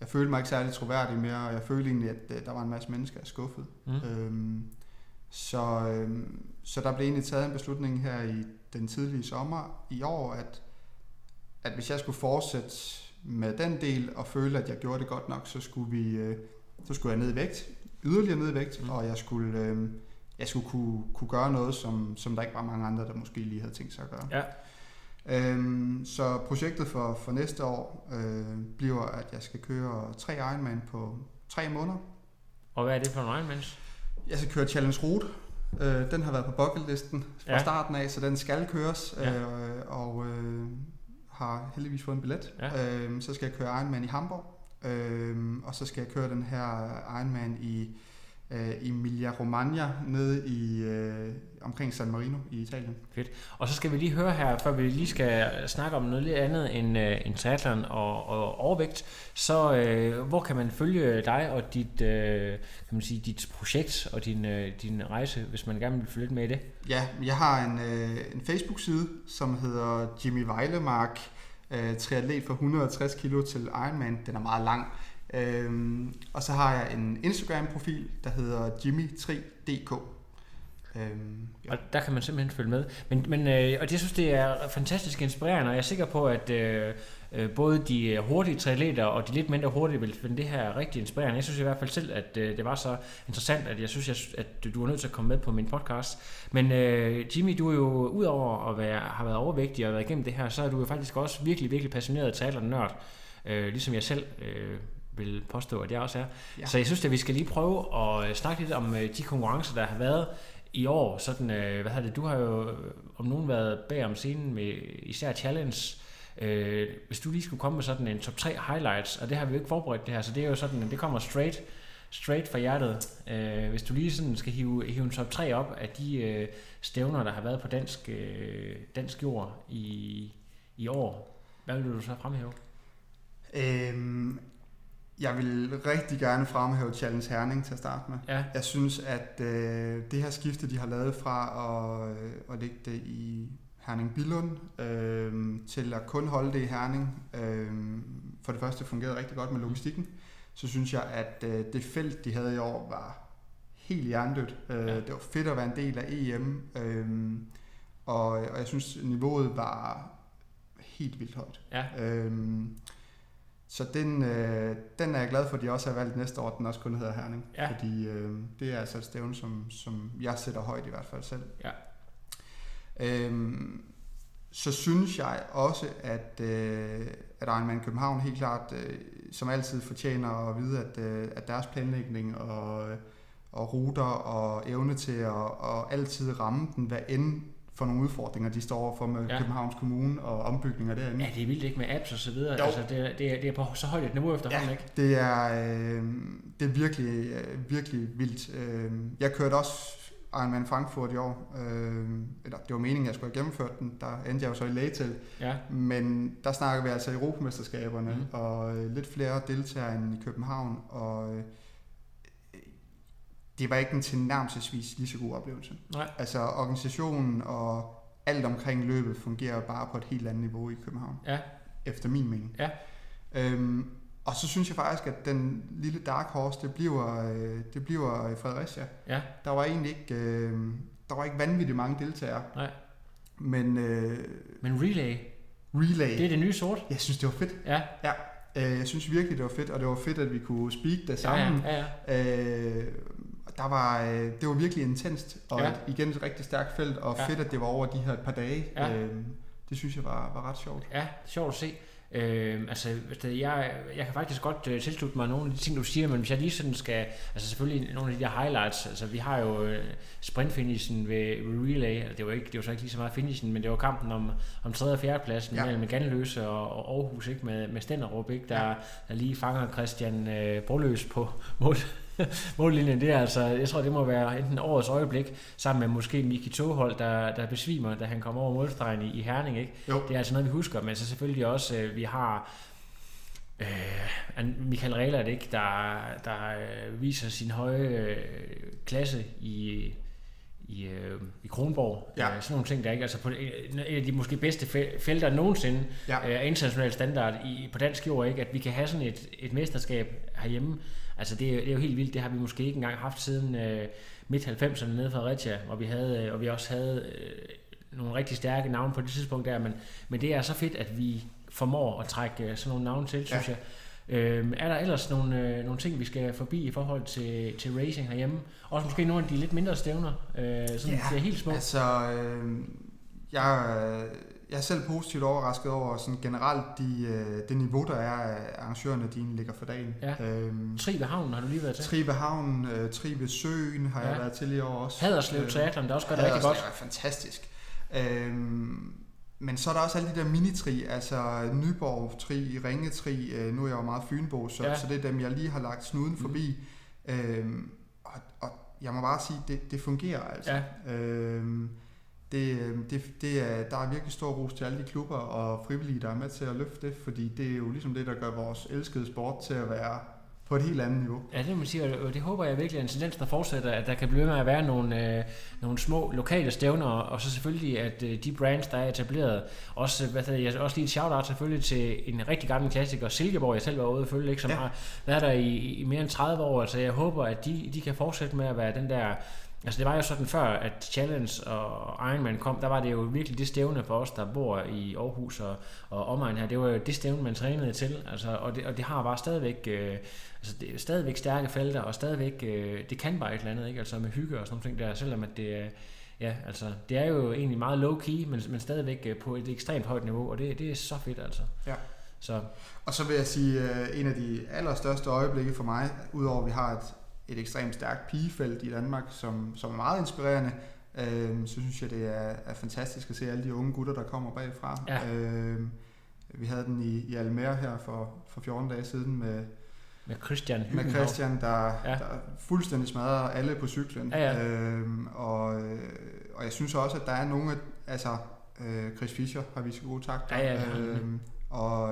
jeg følte mig ikke særlig troværdig mere, og jeg følte egentlig, at øh, der var en masse mennesker, jeg skuffede. Mm. Øhm, så, øhm, så der blev egentlig taget en beslutning her i den tidlige sommer i år, at, at hvis jeg skulle fortsætte med den del og føle, at jeg gjorde det godt nok, så skulle, vi, øh, så skulle jeg ned i vægt, yderligere ned i vægt, mm. og jeg skulle, øh, jeg skulle kunne, kunne gøre noget, som, som der ikke var mange andre, der måske lige havde tænkt sig at gøre. Ja. Øhm, så projektet for, for næste år øh, bliver, at jeg skal køre tre Ironman på tre måneder. Og hvad er det for en Ironmans? jeg skal køre Challenge Route. Øh, den har været på bucketlisten fra Ja. starten af, så den skal køres. Ja. Øh, og øh, har heldigvis fået en billet. Ja. Øh, så skal jeg køre Ironman i Hamburg. Øh, og så skal jeg køre den her Ironman i øh, Emilia Romagna nede i øh, omkring San Marino i Italien. Fedt. Og så skal vi lige høre her, før vi lige skal snakke om noget lidt andet end, øh, end triathlon og, og overvægt, så øh, hvor kan man følge dig og dit, øh, kan man sige, dit projekt og din, øh, din rejse, hvis man gerne vil følge lidt med i det? Ja, jeg har en, øh, en Facebook-side, som hedder Jimmy Weilemark, øh, triatlet for 160 kilo til Ironman. Den er meget lang. Øhm, og så har jeg en Instagram-profil, der hedder Jimmy3DK. Øhm, ja. Og der kan man simpelthen følge med. Men, men øh, og jeg synes, det er fantastisk inspirerende, og jeg er sikker på, at øh, øh både de øh, hurtige triatleter og de lidt mindre hurtige vil finde det her rigtig inspirerende. Jeg synes i hvert fald selv, at øh, det var så interessant, at jeg synes, jeg, at du var nødt til at komme med på min podcast. Men øh, Jimmy, du er jo udover at være, har været overvægtig og været igennem det her, så er du jo faktisk også virkelig, virkelig passioneret taler nørd, øh, ligesom jeg selv øh, vil påstå, at jeg også er. Ja. Så jeg synes, at vi skal lige prøve at øh, snakke lidt om øh, de konkurrencer, der har været i år. Sådan, øh, hvad hedder det, du har jo om nogen været bag om scenen med især Challenge. Øh, hvis du lige skulle komme med sådan en top 3 highlights, og det har vi jo ikke forberedt det her, så det er jo sådan, det kommer straight, straight fra hjertet. Øh, hvis du lige sådan skal hive, hive en top 3 op af de øh, stævner, der har været på dansk, øh, dansk jord i, i år, hvad vil du så fremhæve? Øhm, jeg vil rigtig gerne fremhæve Challenge Herning til at starte med. Ja. Jeg synes, at øh, det her skifte, de har lavet fra at, øh, at lægge det i Herning Billund øh, til at kun holde det i Herning, øh, for det første fungerede rigtig godt med logistikken, så synes jeg, at øh, det felt, de havde i år, var helt hjernedødt. Øh, Ja. Det var fedt at være en del af EM, øh, og, og jeg synes, niveauet var helt vildt højt. Ja. Øhm, så den, øh, den er jeg glad for, at de også har valgt næste år, den også kun hedder Herning. Ja. Fordi øh, det er altså et stævne, som, som jeg sætter højt i hvert fald selv. Ja. Øhm, så synes jeg også, at, øh, at Ironman København helt klart, øh, som altid fortjener at vide, at, øh, at deres planlægning og, og ruter og evne til at og altid ramme den, hvad end for nogle udfordringer, de står overfor med Ja. Københavns Kommune og ombygninger derinde. Ja, det er vildt ikke med apps og så videre. Jo. Altså, det, er, det, er, det er på så højt et niveau efterhånden, Ja, ikke? det er, øh, det er virkelig, øh, virkelig vildt. Øh, jeg kørte også Ironman Frankfurt i år. Øh, eller det var meningen, jeg skulle have gennemført den. Der endte jeg jo så i til. Ja. Men der snakker vi altså Europamesterskaberne, mm. og øh, lidt flere deltagere end i København. Og øh, det var ikke en tilnærmelsesvis lige så god oplevelse. Nej. Altså organisationen og alt omkring løbet fungerer bare på et helt andet niveau i København. Ja. Efter min mening. Ja. Øhm, og så synes jeg faktisk, at den lille dark horse, det bliver, øh, det bliver Fredericia. Ja. Der var egentlig ikke, øh, der var ikke vanvittigt mange deltagere. Nej. Men, øh, Men relay, relay, det er det nye sort. jeg synes, det var fedt. Ja. Ja, øh, jeg synes virkelig, det var fedt, og det var fedt, at vi kunne speak det sammen. Ja, ja, ja. Øh, der var, øh, det var virkelig intenst, og Ja. ja. igen et rigtig stærkt felt, og Ja. fedt, at det var over de her et par dage. Ja. Øh, det synes jeg var, var ret sjovt. Ja, sjovt at se. Øh, altså, det- jeg, jeg kan faktisk godt øh, tilslutte mig nogle af de ting, du siger, men hvis jeg lige sådan skal, altså selvfølgelig nogle af de der highlights, altså vi har jo øh, sprintfinishen ved, ved relay, altså, det var ikke, det var så ikke lige så meget finishen, men det var kampen om, om 3. og 4. pladsen. Ja. mellem Ganløse og, og Aarhus, ikke, med, med Stenderup, ikke, der, Ja. der lige fanger Christian øh, Broløs på (laughs) mål, (laughs) mållinjen. Det er altså, jeg tror, det må være enten årets øjeblik, sammen med måske Miki Toghold, der, der besvimer, da han kommer over målstregen i, i Herning, ikke? Jo. Det er altså noget, vi husker, men så selvfølgelig også, øh, vi har øh, Michael Rehler, ikke, der, der øh, viser sin høje øh, klasse i, i, øh, i Kronborg. Ja. Øh, sådan nogle ting, der ikke altså på en en af de måske bedste fe- felter nogensinde Ja. øh, international standard i, på dansk jord, ikke? at vi kan have sådan et, et mesterskab herhjemme. Altså det, er- det er jo helt vildt, det har vi måske ikke engang haft siden øh, midt-90'erne nede fra Fredericia, hvor vi havde, øh, og vi også havde øh, nogle rigtig stærke navne på det tidspunkt der, men, men det er så fedt, at vi formår at trække øh, sådan nogle navne til, synes Ja. jeg. Øhm, er der ellers nogle, øh, nogle ting, vi skal forbi i forhold til, til racing herhjemme? Også måske nogle af de lidt mindre stævner, øh, sådan Ja, er helt små. Altså, øh, jeg, jeg er selv positivt overrasket over sådan generelt de, øh, det niveau, der er af arrangørerne, de ligger for dagen. Ja. Øhm, Tribe Havn har du lige været til. Tribe Havn, øh, Tribe Søen har ja. jeg været til i år også. Haderslev Triathlon, der også gør det rigtig godt. Det er fantastisk. Øhm, men så er der også alle de der minitri, altså Nyborg Tri, Ringe Tri, øh, nu er jeg jo meget Fynbo, så, ja. så det er dem, jeg lige har lagt snuden forbi. Mm. Øhm, og, og jeg må bare sige, det, det fungerer altså. Ja. Øhm, det, det, det er, der er virkelig stor ros til alle de klubber og frivillige, der er med til at løfte det, fordi det er jo ligesom det, der gør vores elskede sport til at være på et helt andet niveau. Ja, det må man sige, og det håber jeg virkelig er en tendens, der fortsætter, at der kan blive med at være nogle, øh, nogle små lokale stævner, og så selvfølgelig, at øh, de brands, der er etableret, også, hvad hedder, jeg, også lige et shout-out selvfølgelig til en rigtig gammel klassiker, Silkeborg, jeg selv var ude at følge, ikke, som ja. har været der i, i mere end 30 år, altså jeg håber, at de, de kan fortsætte med at være den der Altså det var jo sådan før, at Challenge og Ironman kom, der var det jo virkelig det stævne for os, der bor i Aarhus og, og omegn her. Det var jo det stævne, man trænede til, altså, og, det, og det har bare stadigvæk, øh, altså det stadigvæk stærke felter, og stadigvæk, øh, det kan bare et eller andet, ikke? Altså med hygge og sådan noget der, selvom at det, ja, altså, det er jo egentlig meget low-key, men, men stadigvæk øh, på et ekstremt højt niveau, og det, det er så fedt altså. Ja. Så. Og så vil jeg sige, uh, en af de allerstørste øjeblikke for mig, udover at vi har et et ekstremt stærkt pigefelt i Danmark, som, som er meget inspirerende, øh, så synes jeg, det er, er fantastisk at se alle de unge gutter, der kommer bagfra. Ja. Øh, vi havde den i, i Almer her for, for 14 dage siden med, med Christian Med Christian, der, ja. der fuldstændig smadrer alle på cyklen. Ja, ja. Øhm, og, og jeg synes også, at der er nogle af, altså øh, Chris Fischer har vi så gode takter. Ja, ja, øhm, og,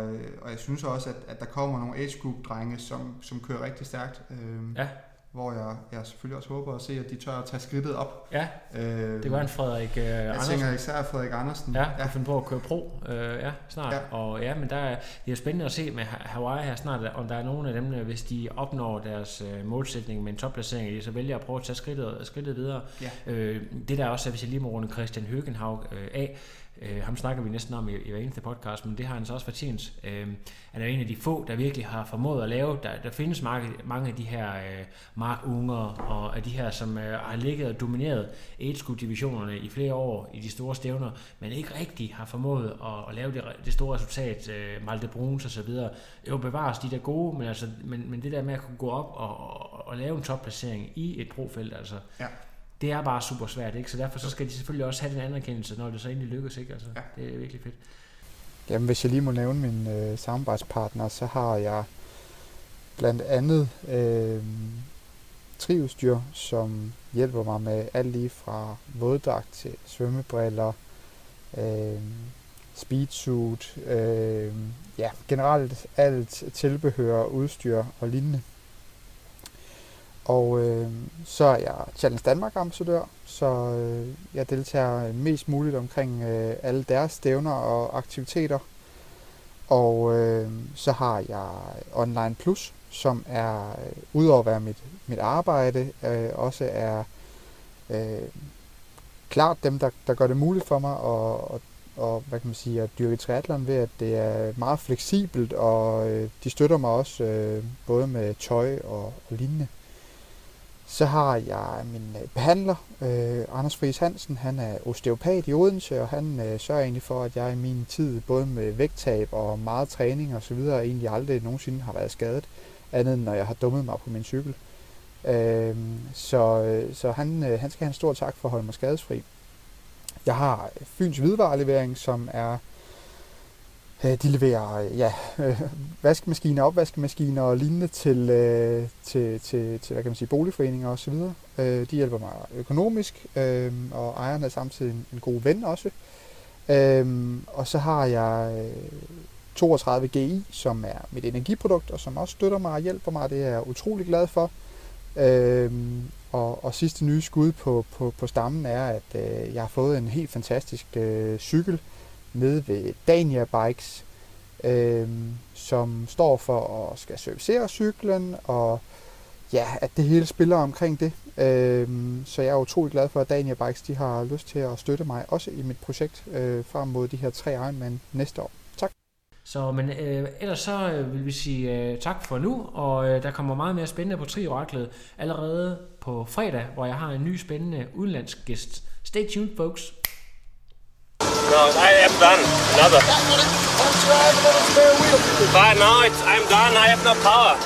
og jeg synes også, at, at der kommer nogle age group drenge, som, som kører rigtig stærkt. Øhm, ja hvor jeg, jeg selvfølgelig også håber at se, at de tør at tage skridtet op. Ja, øh, det var en Frederik uh, jeg Andersen. Jeg tænker især Frederik Andersen. Ja, ja. finde på at køre pro uh, ja, snart. Ja. Og ja, men der er, det er spændende at se med Hawaii her snart, om der er nogen af dem, hvis de opnår deres uh, målsætning med en topplacering, så vælger at prøve at tage skridtet, skridtet videre. Ja. Uh, det der også er, hvis jeg lige må runde Christian Høgenhaug uh, af, Øh, ham snakker vi næsten om i, i hver eneste podcast, men det har han så også fortjent. Øh, han er en af de få, der virkelig har formået at lave. Der, der findes mange, mange af de her øh, Mark Unger og af de her, som øh, har ligget og domineret age divisionerne i flere år i de store stævner, men ikke rigtig har formået at, at lave det, det store resultat. Øh, Malte Bruns og så videre. Jo, bevares de der gode, men, altså, men, men det der med at kunne gå op og, og, og lave en topplacering i et profelt, altså, ja det er bare super svært, ikke? Så derfor så skal de selvfølgelig også have den anerkendelse, når det så endelig lykkes, ikke? Altså, ja. det er virkelig fedt. Jamen, hvis jeg lige må nævne min øh, samarbejdspartner, så har jeg blandt andet øh, triudstyr, som hjælper mig med alt lige fra våddragt til svømmebriller, øh, speedsuit, øh, ja, generelt alt tilbehør, udstyr og lignende. Og øh, så er jeg Challenge Danmark ambassadør, så øh, jeg deltager øh, mest muligt omkring øh, alle deres stævner og aktiviteter. Og øh, så har jeg Online Plus, som er, øh, udover at være mit, mit arbejde, øh, også er øh, klart dem, der, der gør det muligt for mig at, at, og, hvad kan man sige, at dyrke triathlon ved, at det er meget fleksibelt, og øh, de støtter mig også øh, både med tøj og, og lignende. Så har jeg min øh, behandler, øh, Anders Friis Hansen. Han er osteopat i Odense, og han øh, sørger egentlig for, at jeg i min tid, både med vægttab og meget træning osv., egentlig aldrig nogensinde har været skadet, andet end når jeg har dummet mig på min cykel. Øh, så øh, så han, øh, han skal have en stor tak for at holde mig skadesfri. Jeg har Fyns Hvidvarelevering, som er Øh, Øh, de leverer øh, ja, øh, vaskemaskiner, opvaskemaskiner og lignende til, til, til, til hvad kan man sige, boligforeninger osv. De hjælper mig økonomisk, og ejeren er samtidig en, en god ven også. Og så har jeg 32 GI, som er mit energiprodukt, og som også støtter mig og hjælper mig. Det er jeg utrolig glad for. Og, og sidste nye skud på, på, på stammen er, at jeg har fået en helt fantastisk cykel, nede ved Dania Bikes, øh, som står for at skal servicere cyklen, og ja, at det hele spiller omkring det. Øh, så jeg er utrolig glad for, at Dania Bikes de har lyst til at støtte mig, også i mit projekt øh, frem mod de her tre Ironman næste år. Tak. Så, men øh, ellers så øh, vil vi sige øh, tak for nu, og øh, der kommer meget mere spændende på Trioraklet allerede på fredag, hvor jeg har en ny spændende udenlandsk gæst. Stay tuned, folks. No, I am done. Another. But no, it's, I'm done. I have no power.